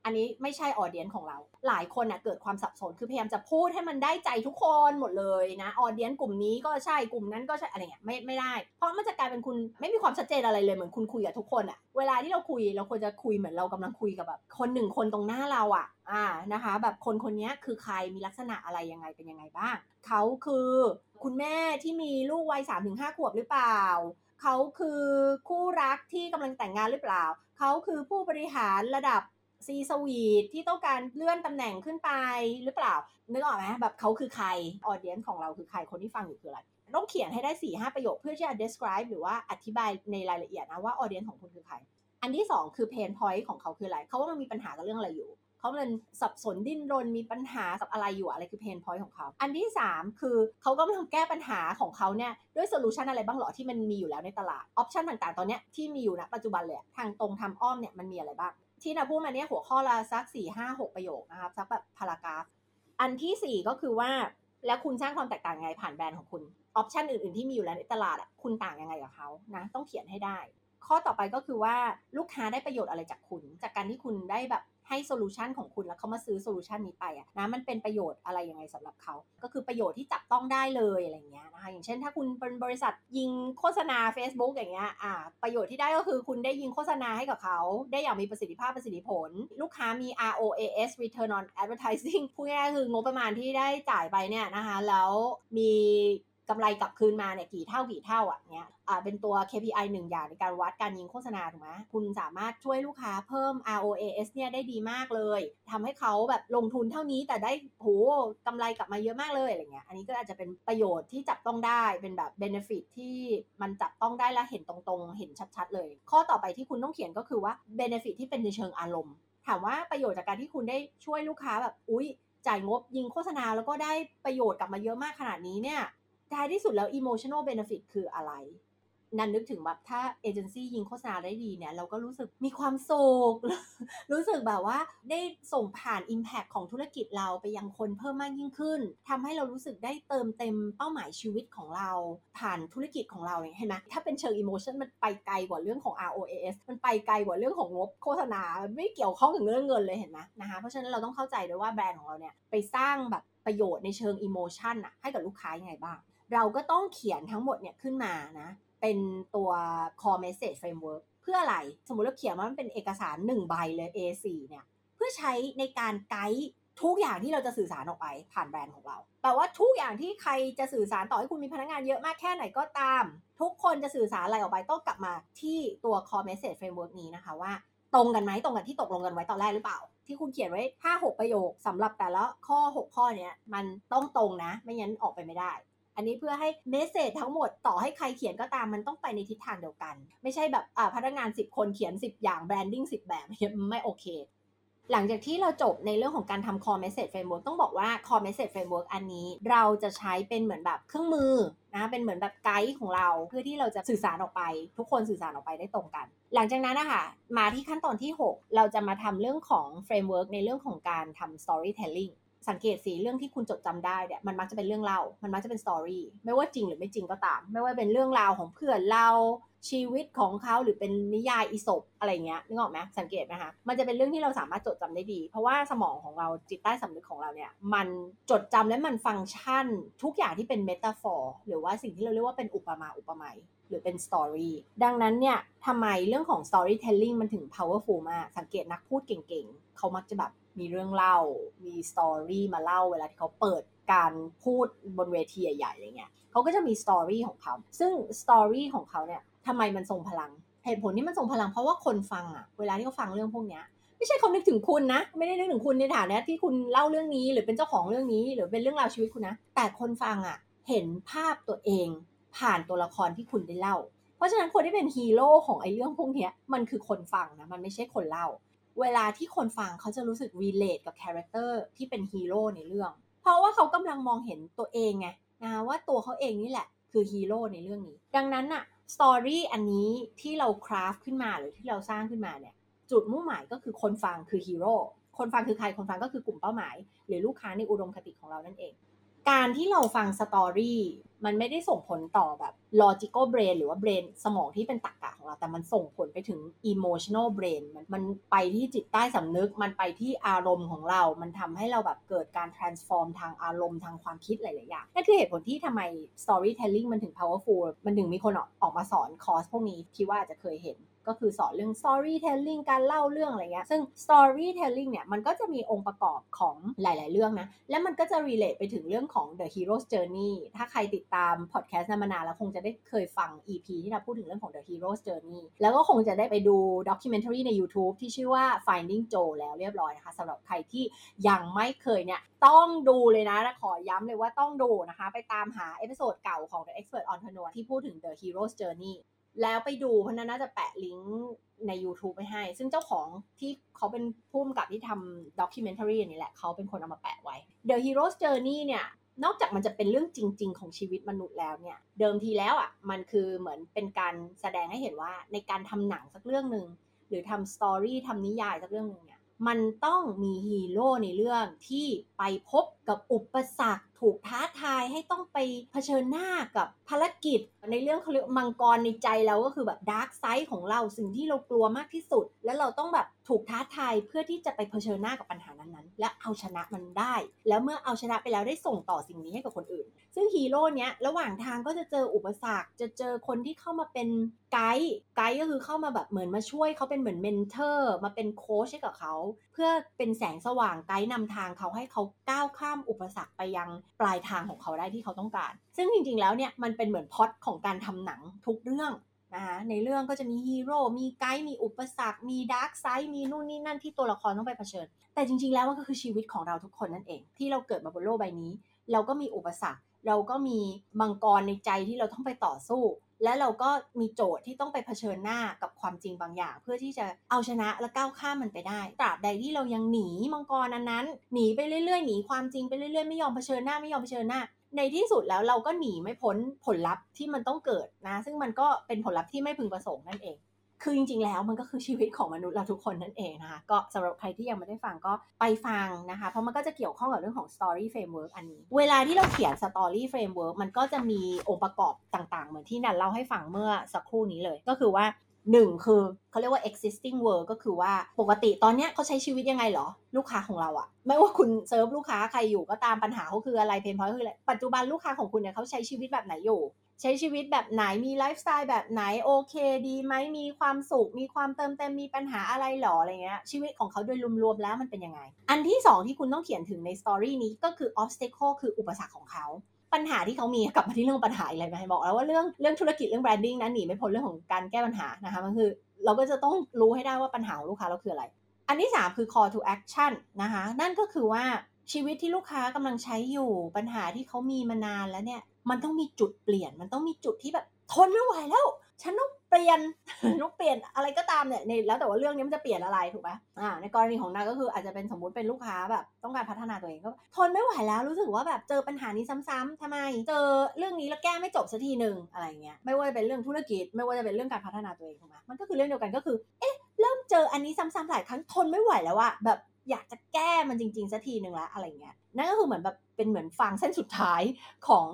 อันนี้ไม่ใช่ audience ของเรา หลายคนนะเกิดความสับสนคือพยายามจะพูดให้มันได้ใจทุกคนหมดเลยนะ audience กลุ่มนี้ก็ใช่กลุ่มนั้นก็ใช่อะไรเงี้ยไม่ไม่ได้ เพราะมันจะกลายเป็นคุณไม่มีความชัดเจนอะไรเลยเหมือนคุณคุยกับทุกคนอะเวลาที่เราคุยเราควรจะคุยเหมือนเรากำลังคุยกับแบบคนหนึ่งคนตรงหน้าเราอะอ่านะคะ แบบคนคนนี้คือใครมีลักษณะอะไรยังไงเป็นยังไงบ้างเขาคือคุณแม่ที่มีลูกวัยสามถึงห้าขวบหรือเปล่าเขาคือคู่รักที่กำลังแต่งงานหรือเปล่า เขาคือผู้บริหารระดับ ซีสวีทที่ต้องการเลื่อนตำแหน่งขึ้นไปหรือเปล่า นึกออกไหมแบบเขาคือใครaudience ของเราคือใครคนที่ฟังอยู่คืออะไรต้องเขียนให้ได้สี่ห้าประโยคเพื่อที่จะ describe หรือว่าอธิบายในรายละเอียดนะว่า audience ของคุณคือใคร อันที่ 2 คือ pain point ของเขาคืออะไร เขาว่ามันมีปัญหากับเรื่องอะไรอยู่ เขามันสับสนดิ้นรนมีปัญหากับอะไรอยู่อะไรคือ pain point ของเขา อันที่ 3 คือเขาก็ม่ทำแก้ปัญหาของเขาเนี่ยด้วย solution อะไรบ้างหรอที่มันมีอยู่แล้วในตลาด option ต่างๆ ตอนเนี้ยที่มีอยู่ณปัจจุบันเลยทางตรงทางอ้อมเนี่ยมันมีอะไรบ้าง ที่นาพูดมาเนี่ยหัวข้อละสักสี่ห้าหกประโยคนะครับสักแบบ paragraphอันที่สี่ก็คือว่าแล้วคุณสร้างความแตกต่างยังไงผ่านแบรนด์ของคุณ option อื่นๆที่มีอยู่แล้วในตลาดอะคุณต่างยังไงกับเขานะต้องเขียนให้ได้ ข้อต่อไปก็คือว่าลูกค้าได้ประโยชน์อะไรจากคุณ จากการที่คุณได้แบบ ให้ solution ของคุณแล้วเขามาซื้อ solution นี้ไปอะนะมันเป็นประโยชน์อะไรยังไงสำหรับเขา ก็คือประโยชน์ที่จับต้องได้เลยอะไรเงี้ยนะคะอย่างเช่น ถ้าคุณเป็นบริษัทยิงโฆษณา Facebook อย่างเงี้ยอ่าประโยชน์ที่ได้ก็คือคุณได้ยิงโฆษณาให้กับเขา ได้อย่างมีประสิทธิภาพประสิทธิผล ลูกค้ามี ROAS Return on Advertising พูดง่ายๆคืองบประมาณที่ได้จ่ายไปเนี่ยนะคะแล้วมี กำไรกลับคืนมาเนี่ยกี่เท่ากี่เท่าอะเนี้ยอ่าเป็นตัว KPI หนึ่งอย่างในการวัดการยิงโฆษณาถูกไหมคุณสามารถช่วยลูกค้าเพิ่ม ROAS เนี่ยได้ดีมากเลยทำให้เขาแบบลงทุนเท่านี้แต่ได้โหกำไรกลับมาเยอะมากเลยอะไรเงี้ยอันนี้ก็อาจจะเป็นประโยชน์ที่จับต้องได้เป็นแบบ benefit ที่มันจับต้องได้และเห็นตรงๆ เห็นชัดๆเลย ข้อต่อไปที่คุณต้องเขียนก็คือว่า benefit ที่เป็นในเชิงอารมณ์ ถามว่าประโยชน์จากการที่คุณได้ช่วยลูกค้าแบบอุ๊ยจ่ายงบยิงโฆษณาแล้วก็ได้ประโยชน์กลับมาเยอะมากขนาดนี้เนี่ย ท้ายที่สุดแล้ว emotional benefit คืออะไร นันนึกถึงแบบถ้าเอเจนซี่ยิงโฆษณาได้ดีเนี่ย เราก็รู้สึกมีความสุขรู้สึกแบบว่าได้ส่งผ่าน Impact ของธุรกิจเราไปยังคนเพิ่มมากยิ่งขึ้นทำให้เรารู้สึกได้เติมเต็มเป้าหมายชีวิตของเราผ่านธุรกิจของเราเนี่ยเห็นไหมถ้าเป็นเชิง emotion มันไปไกลกว่าเรื่องของ ROAS มันไปไกลกว่าเรื่องของงบโฆษณาไม่เกี่ยวข้องกับเรื่องเงินเลยเห็นไหมนะคะเพราะฉะนั้นเราต้องเข้าใจด้วยว่าแบรนด์ของเราเนี่ยไปสร้างแบบประโยชน์ในเชิง emotion อะให้กับลูกค้ายังไงบ้าง เราก็ต้องเขียนทั้งหมดเนี่ยขึ้นมานะ เป็นตัว core message framework เพื่ออะไร สมมติเราเขียนว่ามันเป็นเอกสาร 1 ใบเลย A4 เนี่ย เพื่อใช้ในการไกด์ทุกอย่างที่เราจะสื่อสารออกไปผ่านแบรนด์ของเรา แปลว่าทุกอย่างที่ใครจะสื่อสารต่อให้คุณมีพนักงานเยอะมากแค่ไหนก็ตาม ทุกคนจะสื่อสารอะไรออกไปต้องกลับมาที่ตัว core message framework นี้นะคะว่า ตรงกันไหมตรงกันที่ตกลงกันไว้ตอนแรกหรือเปล่า ที่คุณเขียนไว้ 5 6 ประโยคสำหรับแต่ละข้อ 6 ข้อเนี้ยมันต้องตรงนะ ไม่งั้นออกไปไม่ได้ อันนี้เพื่อให้ message ทั้งหมดต่อให้ใครเขียนก็ตามมันต้องไปในทิศทางเดียวกัน ไม่ใช่แบบอ่าพนักงาน 10 คนเขียน 10 อย่าง branding 10 แบบไม่โอเคหลังจากที่เราจบในเรื่องของการทำ core message framework ต้องบอกว่า core message framework อันนี้เราจะใช้เป็นเหมือนแบบเครื่องมือนะเป็นเหมือนแบบไกด์ของเราเพื่อที่เราจะสื่อสารออกไป ทุกคนสื่อสารออกไปได้ตรงกัน หลังจากนั้นนะคะมาที่ขั้นตอนที่ 6 เราจะมาทำเรื่องของ framework ในเรื่องของการทำ storytelling สังเกตสิเรื่องที่คุณจดจำได้เนี่ยมันมักจะเป็นเรื่องเล่า มันมักจะเป็นสตอรี่ไม่ว่าจริงหรือไม่จริงก็ตาม ไม่ว่าเป็นเรื่องราวของเพื่อนเราชีวิตของเขาหรือเป็นนิยายอีสบอะไรเงี้ยนึกออกไหมสังเกตไหมคะมันจะเป็นเรื่องที่เราสามารถจดจำได้ดี เพราะว่าสมองของเราจิตใต้สำนึกของเราเนี่ยมันจดจำและมันฟังก์ชัน ทุกอย่างที่เป็น metaphor หรือว่าสิ่งที่เราเรียกว่าเป็นอุปมาอุปไมยหรือเป็น story ดังนั้นเนี่ยทำไมเรื่องของ storytelling มันถึง powerful มากสังเกตนักพูดเก่งๆ เขามักจะแบบ มีเรื่องเล่า มี story มาเล่าเวลาที่เขาเปิดการพูดบนเวทีใหญ่ๆอะไรเงี้ยเขาก็จะมี story ของเขา ซึ่ง story ของเขาเนี่ยทำไมมันทรงพลัง เหตุผลที่มันทรงพลังเพราะว่าคนฟังอะเวลาที่เขาฟังเรื่องพวกเนี้ยไม่ใช่เขานึกถึงคุณนะ ไม่ได้นึกถึงคุณในฐานะที่คุณเล่าเรื่องนี้ หรือเป็นเจ้าของเรื่องนี้ หรือเป็นเรื่องราวชีวิตคุณนะ แต่คนฟังอะเห็นภาพตัวเอง ผ่านตัวละครที่คุณได้เล่า เพราะฉะนั้นคนที่เป็นฮีโร่ของไอ้เรื่องพวกนี้มันคือคนฟังนะ มันไม่ใช่คนเล่า เวลาที่คนฟังเขาจะรู้สึก relate กับ character ที่เป็นฮีโร่ในเรื่อง เพราะว่าเขากำลังมองเห็นตัวเองไงนะว่าตัวเขาเองนี่แหละคือฮีโร่ในเรื่องนี้ ดังนั้นน่ะ story อันนี้ที่เรา craft ขึ้นมาหรือที่เราสร้างขึ้นมาเนี่ยจุดมุ่งหมายก็คือคนฟังคือฮีโร่คนฟังคือใครคนฟังก็คือกลุ่มเป้าหมาย หรือลูกค้าในอุดมคติของเรานั่นเอง การที่เราฟัง story มันไม่ได้ส่งผลต่อแบบ logical brain หรือว่า brain สมองที่เป็นตรรกะของเรา แต่มันส่งผลไปถึง emotional brain มันมันไปที่จิตใต้สำนึก มันไปที่อารมณ์ของเรา มันทำให้เราแบบเกิดการ transform ทางอารมณ์ทางความคิดหลาย ๆ อย่าง นั่นคือเหตุผลที่ทำไม storytelling มันถึง powerful มันถึงมีคนออกออกมาสอนคอร์สพวกนี้คิดว่าอาจจะเคยเห็น ก็คือสอนเรื่อง storytelling การเล่าเรื่องอะไรเงี้ยซึ่ง storytelling เนี่ยมันก็จะมีองค์ประกอบของหลาย ๆ เรื่องนะ และมันก็จะ relate ไปถึงเรื่องของ the hero's journey ถ้าใครติดตาม podcast นามานานแล้วคงจะได้เคยฟัง EP ที่เราพูดถึงเรื่องของ the hero's journey แล้วก็คงจะได้ไปดู documentary ใน YouTube ที่ชื่อว่า Finding Joe แล้วเรียบร้อยนะคะสำหรับใครที่ยังไม่เคยเนี่ยต้องดูเลยนะขอย้ำเลยว่าต้องดูนะคะ ไปตามหา episode เก่าของ The Expert Entrepreneur ที่พูดถึง The Hero's Journey แล้วไปดูเพราะนั้นนาจะแปะลิงก์ใน YouTube ไปให้ ซึ่งเจ้าของที่เขาเป็นผู้กำกับที่ทำ documentary นี่แหละ เขาเป็นคนเอามาแปะไว้ The Hero's Journey เนี่ยนอกจากมันจะเป็นเรื่องจริง ๆ ของชีวิตมนุษย์แล้วเนี่ย เดิมทีแล้วอะมันคือเหมือนเป็นการแสดงให้เห็นว่าในการทำหนังสักเรื่องหนึ่งหรือทำ story ทำนิยายสักเรื่องหนึ่งเนี่ยมันต้องมีฮีโร่ในเรื่องที่ไปพบกับอุปสรรค ถูกท้าทายให้ต้องไปเผชิญหน้ากับภารกิจ ในเรื่องเขาเรียกมังกรในใจเราก็คือแบบ dark side ของเราสิ่งที่เรากลัวมากที่สุด แล้วเราต้องแบบถูกท้าทายเพื่อที่จะไปเผชิญหน้ากับปัญหานั้นๆ และเอาชนะมันได้ แล้วเมื่อเอาชนะไปแล้วได้ส่งต่อสิ่งนี้ให้กับคนอื่น ซึ่งฮีโร่เนี้ยระหว่างทางก็จะเจออุปสรรค จะเจอคนที่เข้ามาเป็นไกด์ไกด์ก็คือเข้ามาแบบเหมือนมาช่วยเขาเป็นเหมือน mentor มาเป็นโค้ชให้กับเขา เพื่อเป็นแสงสว่างไกด์นำทางเขาให้เขาก้าวข้ามอุปสรรคไปยังปลายทางของเขาได้ที่เขาต้องการ ซึ่งจริงๆแล้วเนี่ยมันเป็นเหมือนพอดของการทำหนังทุกเรื่องนะคะในเรื่องก็จะมีฮีโร่ มีไกด์ มีอุปสรรค มี dark side มีนู่นนี่นั่นที่ตัวละครต้องไปเผชิญ แต่จริงๆแล้วมันก็คือชีวิตของเราทุกคนนั่นเอง ที่เราเกิดมาบนโลกใบนี้ เราก็มีอุปสรรค เราก็มีมังกรในใจที่เราต้องไปต่อสู้ และเราก็มีโจทย์ที่ต้องไปเผชิญหน้ากับความจริงบางอย่าง เพื่อที่จะเอาชนะและก้าวข้ามมันไปได้ ตราบใดที่เรายังหนีมังกรอันนั้น หนีไปเรื่อยๆ หนีความจริงไปเรื่อยๆ ไม่ยอมเผชิญหน้าไม่ยอมเผชิญหน้า ในที่สุดแล้วเราก็หนีไม่พ้นผลลัพธ์ที่มันต้องเกิดนะ ซึ่งมันก็เป็นผลลัพธ์ที่ไม่พึงประสงค์นั่นเอง คือจริงๆ แล้วมันก็คือชีวิตของมนุษย์เราทุกคนนั่นเองนะคะ ก็สำหรับใครที่ยังไม่ได้ฟังก็ไปฟังนะคะ เพราะมันก็จะเกี่ยวข้องกับเรื่องของ story framework อันนี้ เวลาที่เราเขียน story framework มันก็จะมีองค์ประกอบต่างๆ เหมือนที่นันเล่าให้ฟังเมื่อสักครู่นี้เลย ก็คือว่าหนึ่งคือเขาเรียกว่า existing world ก็คือว่าปกติตอนเนี้ยเขาใช้ชีวิตยังไงเหรอ ลูกค้าของเราอะไม่ว่าคุณเซิร์ฟลูกค้าใครอยู่ก็ตามปัญหาเขาคืออะไรเพนพอยคืออะไรปัจจุบันลูกค้าของคุณเนี่ยเขาใช้ชีวิตแบบไหนอยู่ ใช้ชีวิตแบบไหนมีไลฟ์สไตล์แบบไหนโอเคดีไหมมีความสุข มีความเติมเต็มมีปัญหาอะไรหรออะไรเงี้ยชีวิตของเขาโดยรวมๆแล้วมันเป็นยังไง อันที่สองที่คุณต้องเขียนถึงในสตอรี่นี้ก็คือ obstacle คืออุปสรรคของเขาปัญหาที่เขามีกลับมาที่เรื่องปัญหาอะไรไหมบอกแล้วว่าเรื่องเรื่องธุรกิจเรื่องแบรนดิ้งนั้นหนีไม่พ้นเรื่องของการแก้ปัญหานะคะมันคือ เราก็จะต้องรู้ให้ได้ว่าปัญหาของลูกค้าเราคืออะไร อันที่สามคือ call to action นะคะ นั่นก็คือว่าชีวิตที่ลูกค้ากำลังใช้อยู่ปัญหาที่เขามีมานานแล้วเนี่ย มันต้องมีจุดเปลี่ยน มันต้องมีจุดที่แบบทนไม่ไหวแล้ว ฉันต้องเปลี่ยนต้องเปลี่ยนอะไรก็ตามเนี่ยในแล้วแต่ว่าเรื่องนี้มันจะเปลี่ยนอะไรถูกไหมอ่าในกรณีของนางก็คืออาจจะเป็นสมมุติเป็นลูกค้าแบบต้องการพัฒนาตัวเองก็ทนไม่ไหวแล้วรู้สึกว่าแบบเจอปัญหานี้ซ้ำๆทำไม เจอเรื่องนี้แล้วแก้ไม่จบสักทีหนึ่งอะไรเงี้ยไม่ว่าจะเป็นเรื่องธุรกิจ ไม่ว่าจะเป็นเรื่องการพัฒนาตัวเองถูกไหมมันก็คือเรื่องเดียวกันก็คือเอ๊ะเริ่มเจออันนี้ซ้ำๆหลายครั้งทนไม่ไหวแล้วอะแบบอยากจะแก้มันจริงๆสักทีหนึ่งละอะไรเงี้ยนั่นก็คือเหมือนแบบเป็นเหมือนฟางเส้นสุดท้ายของ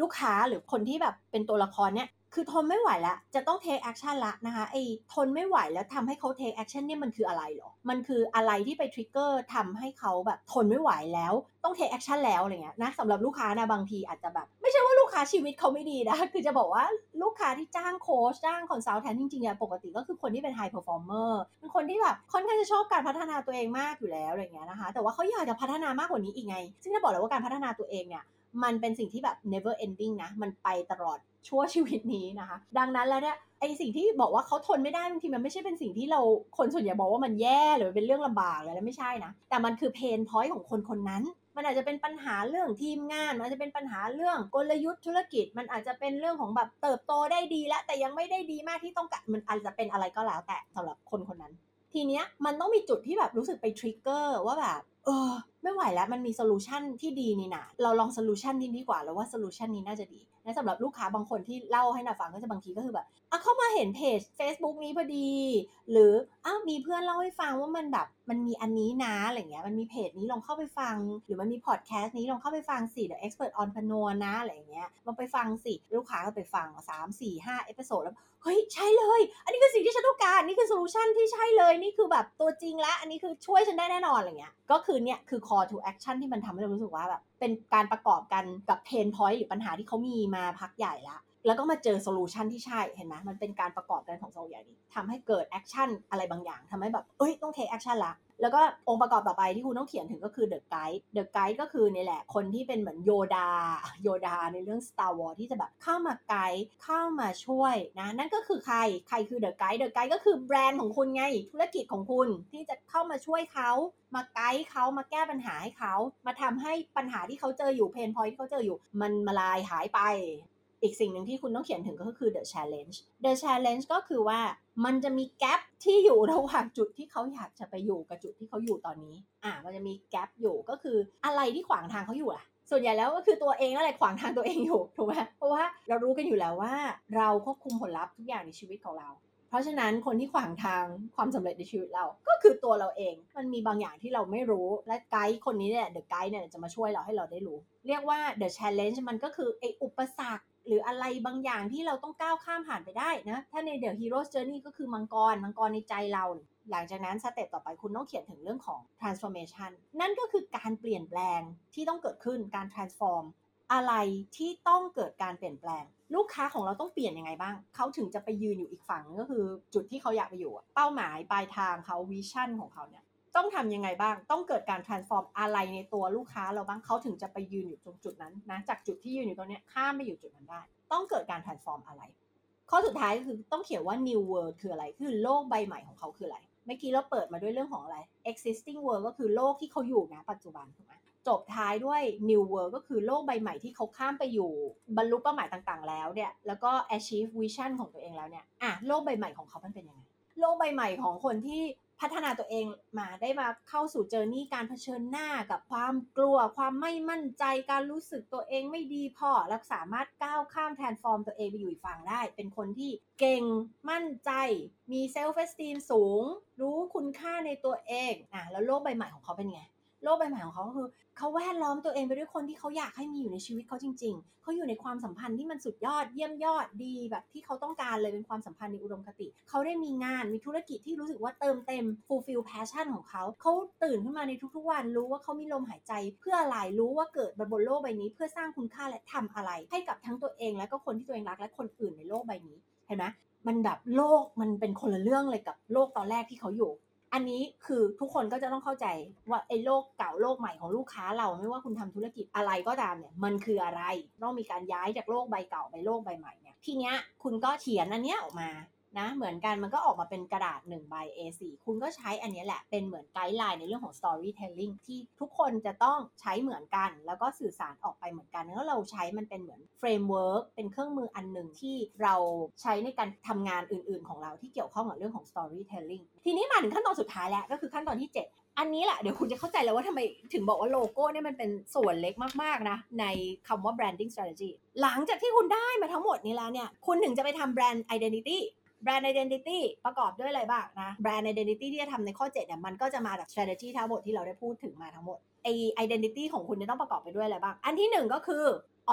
ลูกค้าหรือคนที่แบบเป็นตัวละครเนี่ยคือทนไม่ไหวแล้ว จะต้อง take action ละนะคะไอ้ทนไม่ไหวแล้วทำให้เขา take action เนี่ยมันคืออะไรหรอ มันคืออะไรที่ไป trigger ทำให้เขาแบบทนไม่ไหวแล้วต้อง take action แล้วอะไรเงี้ยนะสำหรับลูกค้านะบางทีอาจจะแบบ ไม่ใช่ว่าลูกค้าชีวิตเขาไม่ดีนะ คือจะบอกว่าลูกค้าที่จ้างโค้ชจ้างคอนซัลแทนจริงๆอะปกติก็คือคนที่เป็น high performer เป็นคนที่แบบค่อนข้างจะชอบการพัฒนาตัวเองมากอยู่แล้วอะไรเงี้ยนะคะ แต่ว่าเขาอยากจะพัฒนามากกว่านี้อีกไง ซึ่งจะบอกเลยว่าการพัฒนาตัวเองเนี่ย มันเป็นสิ่งที่แบบ never ending นะ มันไปตลอดชั่วชีวิตนี้นะคะ ดังนั้นแล้วเนี่ยไอสิ่งที่บอกว่าเขาทนไม่ได้บางทีมันไม่ใช่เป็นสิ่งที่เราคนส่วนใหญ่บอกว่ามันแย่หรือเป็นเรื่องลำบากเลยแล้วไม่ใช่นะ แต่มันคือ pain point ของคนคนนั้น มันอาจจะเป็นปัญหาเรื่องทีมงานมันอาจจะเป็นปัญหาเรื่องกลยุทธ์ธุรกิจ มันอาจจะเป็นเรื่องของแบบเติบโตได้ดีแล้วแต่ยังไม่ได้ดีมากที่ต้องการมันอาจจะเป็นอะไรก็แล้วแต่สำหรับคนคนนั้น ทีเนี้ยมันต้องมีจุดที่แบบรู้สึกไป trigger ว่าแบบ เออไม่ไหวแล้วมันมี solution ที่ดีนี่นะเราลอง solution นี้ดีกว่าแล้วว่า solution นี้น่าจะดีและสำหรับลูกค้าบางคนที่เล่าให้นาฟังก็จะบางทีก็คือแบบอะเข้ามาเห็นเพจ Facebook นี้พอดี หรืออ้าวมีเพื่อนเล่าให้ฟังว่ามันแบบมันมีอันนี้นะอะไรเงี้ยมันมีเพจนี้ลองเข้าไปฟัง หรือมันมีพอดแคสต์นี้ลองเข้าไปฟังสิ The Expert on p a n o นะอะไรเงี้ยลองไปฟังสิลูกค้าก็ไปฟังสามสี่ห้า episode แล้ว เฮ้ยใช่เลย อันนี้คือสิ่งที่ฉันต้องการนี่คือ solution ที่ใช่เลยนี่คือแบบตัวจริงละอันนี้คือช่วยฉันได้แน่นอนอะไรเงี้ยก็คือเนี่ยคือ call to action ที่มันทำให้เรารู้สึกว่าแบบเป็นการประกอบกันกับ pain point หรือปัญหาที่เขามีมาพักใหญ่ละ แล้วก็มาเจอ solution ที่ใช่เห็นไหมมันเป็นการประกอบกันของสองอย่างนี้ทำให้เกิด action อะไรบางอย่างทำให้แบบเอ้ยต้อง take action ละแล้วก็องค์ประกอบต่อไปที่คุณต้องเขียนถึงก็คือ The Guide The Guide ก็คือนี่แหละ คนที่เป็นเหมือนโยดาโยดาในเรื่อง Star Wars ที่จะแบบเข้ามาไกด์เข้ามาช่วยนะ นั่นก็คือใครใครคือ The Guide The Guide ก็คือแบรนด์ของคุณไง ธุรกิจของคุณที่จะเข้ามาช่วยเข้ามาไกด์เข้ามาแก้ปัญหาให้เขา มาทำให้ปัญหาที่เขาเจออยู่ pain point ที่เขาเจออยู่ มันมลายหายไป อีกสิ่งหนึ่งที่คุณต้องเขียนถึงก็คือ the challenge the challenge ก็คือว่ามันจะมีแกลบที่อยู่ระหว่างจุดที่เขาอยากจะไปอยู่กับจุดที่เขาอยู่ตอนนี้ อ่ามันจะมีแกลบอยู่ก็คืออะไรที่ขวางทางเขาอยู่ล่ะส่วนใหญ่แล้วก็คือตัวเองนั่นแหละขวางทางตัวเองอยู่ถูกไหมเพราะว่าเรารู้กันอยู่แล้วว่า เราควบคุมผลลัพธ์ทุกอย่างในชีวิตของเรา เพราะฉะนั้นคนที่ขวางทางความสำเร็จในชีวิตเรา ก็คือตัวเราเอง มันมีบางอย่างที่เราไม่รู้ และไกด์คนนี้เนี่ยเดอะไกด์เนี่ยจะมาช่วยเราให้เราได้รู้ เรียกว่า the challenge มันก็คือไออุปสรรค หรืออะไรบางอย่างที่เราต้องก้าวข้ามผ่านไปได้นะ ถ้าใน The Hero's Journey ก็คือมังกร มังกรในใจเรา หลังจากนั้นสเต็ปต่อไปคุณต้องเขียนถึงเรื่องของ transformation นั่นก็คือการเปลี่ยนแปลงที่ต้องเกิดขึ้นการ transform อะไรที่ต้องเกิดการเปลี่ยนแปลง ลูกค้าของเราต้องเปลี่ยนยังไงบ้าง เขาถึงจะไปยืนอยู่อีกฝั่งก็คือจุดที่เขาอยากไปอยู่ เป้าหมายปลายทางเขาวิชั่นของเขาเนี่ย ต้องทำยังไงบ้าง ต้องเกิดการ transform อะไรในตัวลูกค้าเราบ้างเขาถึงจะไปยืนอยู่ตรงจุดนั้นนะ จากจุดที่ยืนอยู่ตรงนี้ข้ามไปอยู่จุดนั้นได้ ต้องเกิดการ transform อะไร ข้อสุดท้ายคือต้องเขียนว่า new world คืออะไร คือโลกใบใหม่ของเขาคืออะไร เมื่อกี้เราเปิดมาด้วยเรื่องของอะไร existing world ก็คือโลกที่เขาอยู่นะปัจจุบันถูกไหมจบท้ายด้วย new world ก็คือโลกใบใหม่ที่เขาข้ามไปอยู่ บรรลุเป้าหมายต่างๆ แล้วเนี่ย แล้วก็ achieve vision ของตัวเองแล้วเนี่ย อะ โลกใบใหม่ของเขามันเป็นยังไง โลกใบใหม่ของคนที่ พัฒนาตัวเองมาได้มาเข้าสู่ journey การเผชิญหน้ากับความกลัว ความไม่มั่นใจการรู้สึกตัวเองไม่ดีพอแล้วสามารถก้าวข้าม transform ตัวเองไปอยู่อีกฝั่งได้ เป็นคนที่เก่งมั่นใจ มี self-esteem สูง รู้คุณค่าในตัวเองอะแล้วโลกใบใหม่ของเขาเป็นไง โลกใบใหม่ของเขาก็คือเขาแวดล้อมตัวเองไปด้วยคนที่เขาอยากให้มีอยู่ในชีวิตเขาจริง ๆ เขาอยู่ในความสัมพันธ์ที่มันสุดยอดเยี่ยมยอดดีแบบที่เขาต้องการเลยเป็นความสัมพันธ์ในอุดมคติ เขาได้มีงานมีธุรกิจที่รู้สึกว่าเติมเต็ม fulfill passion ของเขา เขาตื่นขึ้นมาในทุกๆวันรู้ว่าเขามีลมหายใจ เพื่ออะไรรู้ว่าเกิดบนโลกใบนี้ เพื่อสร้างคุณค่าและทำอะไร ให้กับทั้งตัวเองและก็คนที่ตัวเองรักและคนอื่นในโลกใบนี้เห็นไหมมันแบบโลกมันเป็นคนละเรื่องเลยกับโลกตอนแรกที่เขาอยู่ อันนี้คือทุกคนก็จะต้องเข้าใจว่าไอ้โลกเก่าโลกใหม่ของลูกค้าเราไม่ว่าคุณทำธุรกิจอะไรก็ตามเนี่ยมันคืออะไร ต้องมีการย้ายจากโลกใบเก่าไปโลกใบใหม่เนี่ยทีเนี้ยคุณก็เขียนอันเนี้ยออกมา นะเหมือนกันมันก็ออกมาเป็นกระดาษ1ใบ A4 คุณก็ใช้อันนี้แหละเป็นเหมือนไกด์ไลน์ในเรื่องของ storytelling ที่ทุกคนจะต้องใช้เหมือนกัน แล้วก็สื่อสารออกไปเหมือนกันแล้วเราใช้มันเป็นเหมือน framework เป็นเครื่องมืออันหนึ่งที่เราใช้ในการทำงานอื่น ๆ ของเราที่เกี่ยวข้องกับเรื่องของ storytelling ทีนี้มาถึงขั้นตอนสุดท้ายแล้วก็คือขั้นตอนที่ 7อันนี้แหละเดี๋ยวคุณจะเข้าใจแล้วว่าทำไมถึงบอกว่าโลโก้เนี่ยมันเป็นส่วนเล็กมากๆนะ ในคำว่า branding strategy หลังจากที่คุณได้มาทั้งหมดนี้แล้วเนี่ย คุณถึงจะไปทำ brand identity แบรนด์ identity ประกอบด้วยอะไรบ้างนะแบรนด์ identity ที่จะทำในข้อ7เนี่ยมันก็จะมาจาก strategy ทั้งหมดที่เราได้พูดถึงมาทั้งหมดไอ identity ของคุณจะต้องประกอบไปด้วยอะไรบ้าง อันที่หนึ่งก็คือ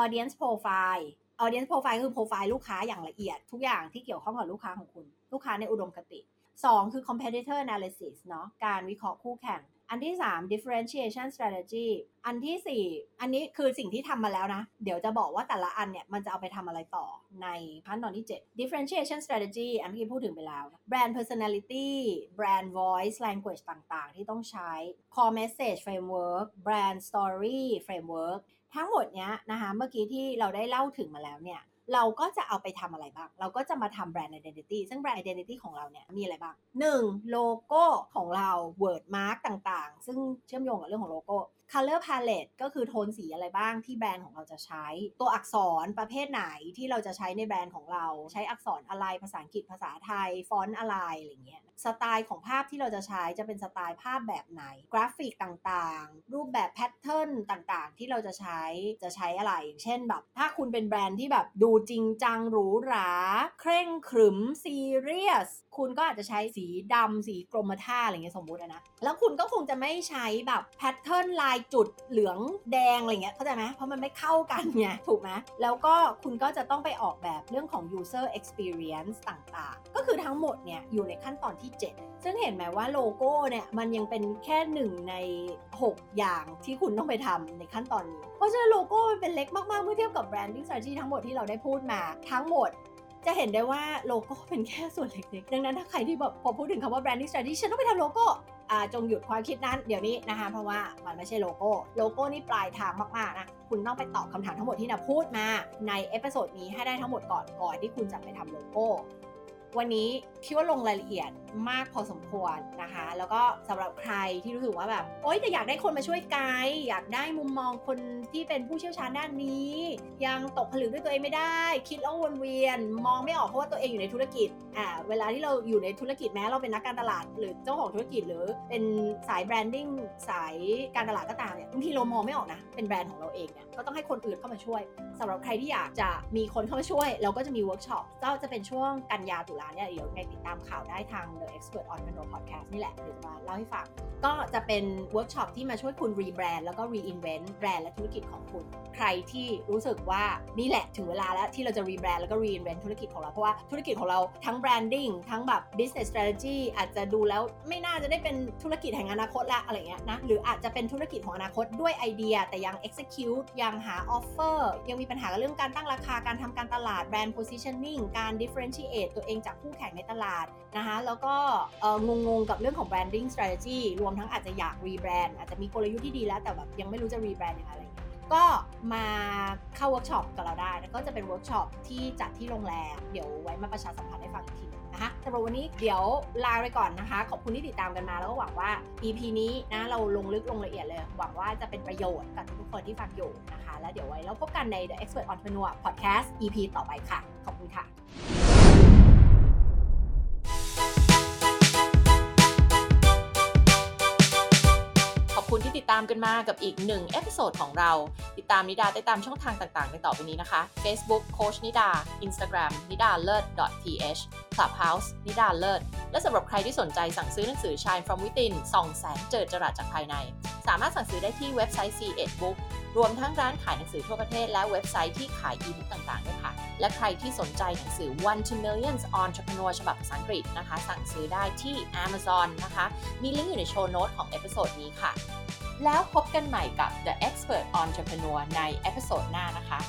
audience profile audience profile คือ profile ลูกค้าอย่างละเอียด ทุกอย่างที่เกี่ยวข้องกับลูกค้าของคุณ ลูกค้าในอุดมคติ 2 คือ competitor analysis เนาะการวิเคราะห์คู่แข่ง อันที่ 3 differentiation strategy อันทีสี่ 4 อันนี้คือสิ่งที่ทำมาแล้วนะ เดี๋ยวจะบอกว่าแต่ละอันเนี่ย มันจะเอาไปทำอะไรต่อในขั้นตอนที่ 7 differentiation strategy อันที่พูดถึงไปแล้ว brand personality brand voice language ต่างๆ ที่ต้องใช้ core message framework brand story framework ทั้งหมดเนี้ยนะคะ เมื่อกี้ที่เราได้เล่าถึงมาแล้วเนี่ย เราก็จะเอาไปทำอะไรบ้าง เราก็จะมาทำแบรนด์ identity ซึ่งแบรนด์ identity ของเราเนี่ยมีอะไรบ้าง 1. โลโก้ของเรา word mark ต่างๆ ซึ่งเชื่อมโยงกับเรื่องของโลโก้ color palette ก็คือโทนสีอะไรบ้างที่แบรนด์ของเราจะใช้ ตัวอักษรประเภทไหนที่เราจะใช้ในแบรนด์ของเรา ใช้อักษรอะไรภาษาอังกฤษภาษาไทย ฟอนต์อะไรอะไรเงี้ย สไตล์ของภาพที่เราจะใช้จะเป็นสไตล์ภาพแบบไหน กราฟิกต่างๆ รูปแบบ pattern ต่างๆ ที่เราจะใช้จะใช้อะไร อย่างเช่นแบบ ถ้าคุณเป็นแบรนด์ที่แบบดูจริงจังหรูหรา เคร่งขรึมซีเรียส คุณก็อาจจะใช้สีดำสีกรมท่าอะไรเงี้ยสมมุตินะ แล้วคุณก็คงจะไม่ใช้แบบ pattern ลายจุดเหลืองแดงอะไรเงี้ยเข้าใจไหมเพราะมันไม่เข้ากันไงถูกไหมแล้วก็คุณก็จะต้องไปออกแบบเรื่องของ user experience ต่างๆ ก็คือทั้งหมดเนี่ยอยู่ในขั้นตอนที่ 7 ซึ่งเห็นไหมว่าโลโก้เนี่ยมันยังเป็นแค่หนึ่งใน 6 อย่างที่คุณต้องไปทำในขั้นตอนนี้ เพราะฉะนั้นโลโก้มันเป็นเล็กมากๆเมื่อเทียบกับ branding strategy ทั้งหมดที่เราได้พูดมาทั้งหมด จะเห็นได้ว่าโลโก้เป็นแค่ส่วนเล็กๆ ดังนั้นถ้าใครที่แบบพอพูดถึงคำว่า branding strategy ฉันต้องไปทำโลโก้อ่าจงหยุดความคิดนั้นเดี๋ยวนี้นะคะ เพราะว่ามันไม่ใช่โลโก้ โลโก้นี่ปลายทางมากๆนะคุณต้องไปตอบคำถามทั้งหมดที่นะพูดมาใน episode นี้ให้ได้ทั้งหมดก่อนก่อนที่คุณจะไปทำโลโก้ วันนี้คิดว่าลงรายละเอียดมากพอสมควรนะคะ แล้วก็สำหรับใครที่รู้สึกว่าแบบโอ๊ยแต่อยากได้คนมาช่วยไกด์อยากได้มุมมองคนที่เป็นผู้เชี่ยวชาญด้านนี้ ยังตกผลึกด้วยตัวเองไม่ได้ คิดแล้ววนเวียน มองไม่ออกเพราะว่าตัวเองอยู่ในธุรกิจอ่าเวลาที่เราอยู่ในธุรกิจแม้เราเป็นนักการตลาด หรือเจ้าของธุรกิจหรือเป็นสาย branding สายการตลาดก็ตามเนี่ยบางทีเรามองไม่ออกนะ เป็นแบรนด์ของเราเองเนี่ยก็ต้องให้คนอื่นเข้ามาช่วยสำหรับใครที่อยากจะมีคนเข้ามาช่วย เราก็จะมีเวิร์กช็อปก็จะเป็นช่วงกันยาตุลาเนี่ยเดี๋ยวไงติดตามข่าวได้ทาง The Expert Entrepreneur Podcast นี่แหละเดี๋ยวจะมาเล่าให้ฟัง ก็จะเป็นเวิร์กช็อปที่มาช่วยคุณ rebrand แล้วก็ reinvent แบรนด์และธุรกิจของคุณ ใครที่รู้สึกว่านี่แหละถึงเวลาแล้วที่เราจะ rebrand แล้วก็ reinvent ธุรกิจของเรา เพราะว่าธุรกิจของเราทั้ง branding ทั้งแบบ business strategy อาจจะดูแล้วไม่น่าจะได้เป็นธุรกิจแห่งอนาคตละอะไรเงี้ยนะหรืออาจจะเป็นธุรกิจของอนาคตด้วยไอเดีย แต่ยัง execute ยังหา offer ยังมีปัญหากับเรื่องการตั้งราคาการทำการตลาด brand positioning การ differentiate ตัวเองจากคู่แข่งในตลาดนะคะแล้วก็งงๆกับเรื่องของ branding strategy รวมทั้งอาจจะอยาก rebrand อาจจะมีกลยุทธ์ที่ดีแล้วแต่แบบยังไม่รู้จะ rebrand ยังไงอะไรก็มาเข้าเวิร์กช็อปกับเราได้ แล้วก็จะเป็นเวิร์กช็อปที่จัดที่โรงแรม เดี๋ยวไว้มาประชาสัมพันธ์ให้ฟังอีกทีนึงนะคะสำหรับวันนี้เดี๋ยวลาไปก่อนนะคะ ขอบคุณที่ติดตามกันมา แล้วก็หวังว่า EP นี้นะเราลงลึกลงละเอียดเลย หวังว่าจะเป็นประโยชน์กับทุกคนที่ฟังอยู่นะคะ แล้วเดี๋ยวไว้เราพบกันใน The Expert Entrepreneur Podcast EP ต่อไปค่ะ ขอบคุณค่ะ ขอบคุณที่ติดตามกันมากับอีกหนึ่ง episode ของเรา ติดตามนิดาได้ตามช่องทางต่างๆในต่อไปนี้นะคะ Facebook โค้ชนิดา Instagram นิดาเลิศ .th Clubhouse นิดาเลิศ และสำหรับใครที่สนใจสั่งซื้อหนังสือ Shine from Within ส่องแสงเจิดจรัสจากภายใน สามารถสั่งซื้อได้ที่เว็บไซต์ SE-ED Book รวมทั้งร้านขายหนังสือทั่วประเทศและเว็บไซต์ที่ขายอีบุ๊กต่างๆด้วยค่ะ และใครที่สนใจหนังสือ One to Millions Entrepreneur ฉบับภาษาอังกฤษนะคะ สั่งซื้อได้ที่ Amazon นะคะ มีลิงก์อยู่ใน show note ของ episode นี้ค่ะ แล้วพบกันใหม่กับ The Expert Entrepreneur ใน episode หน้านะคะ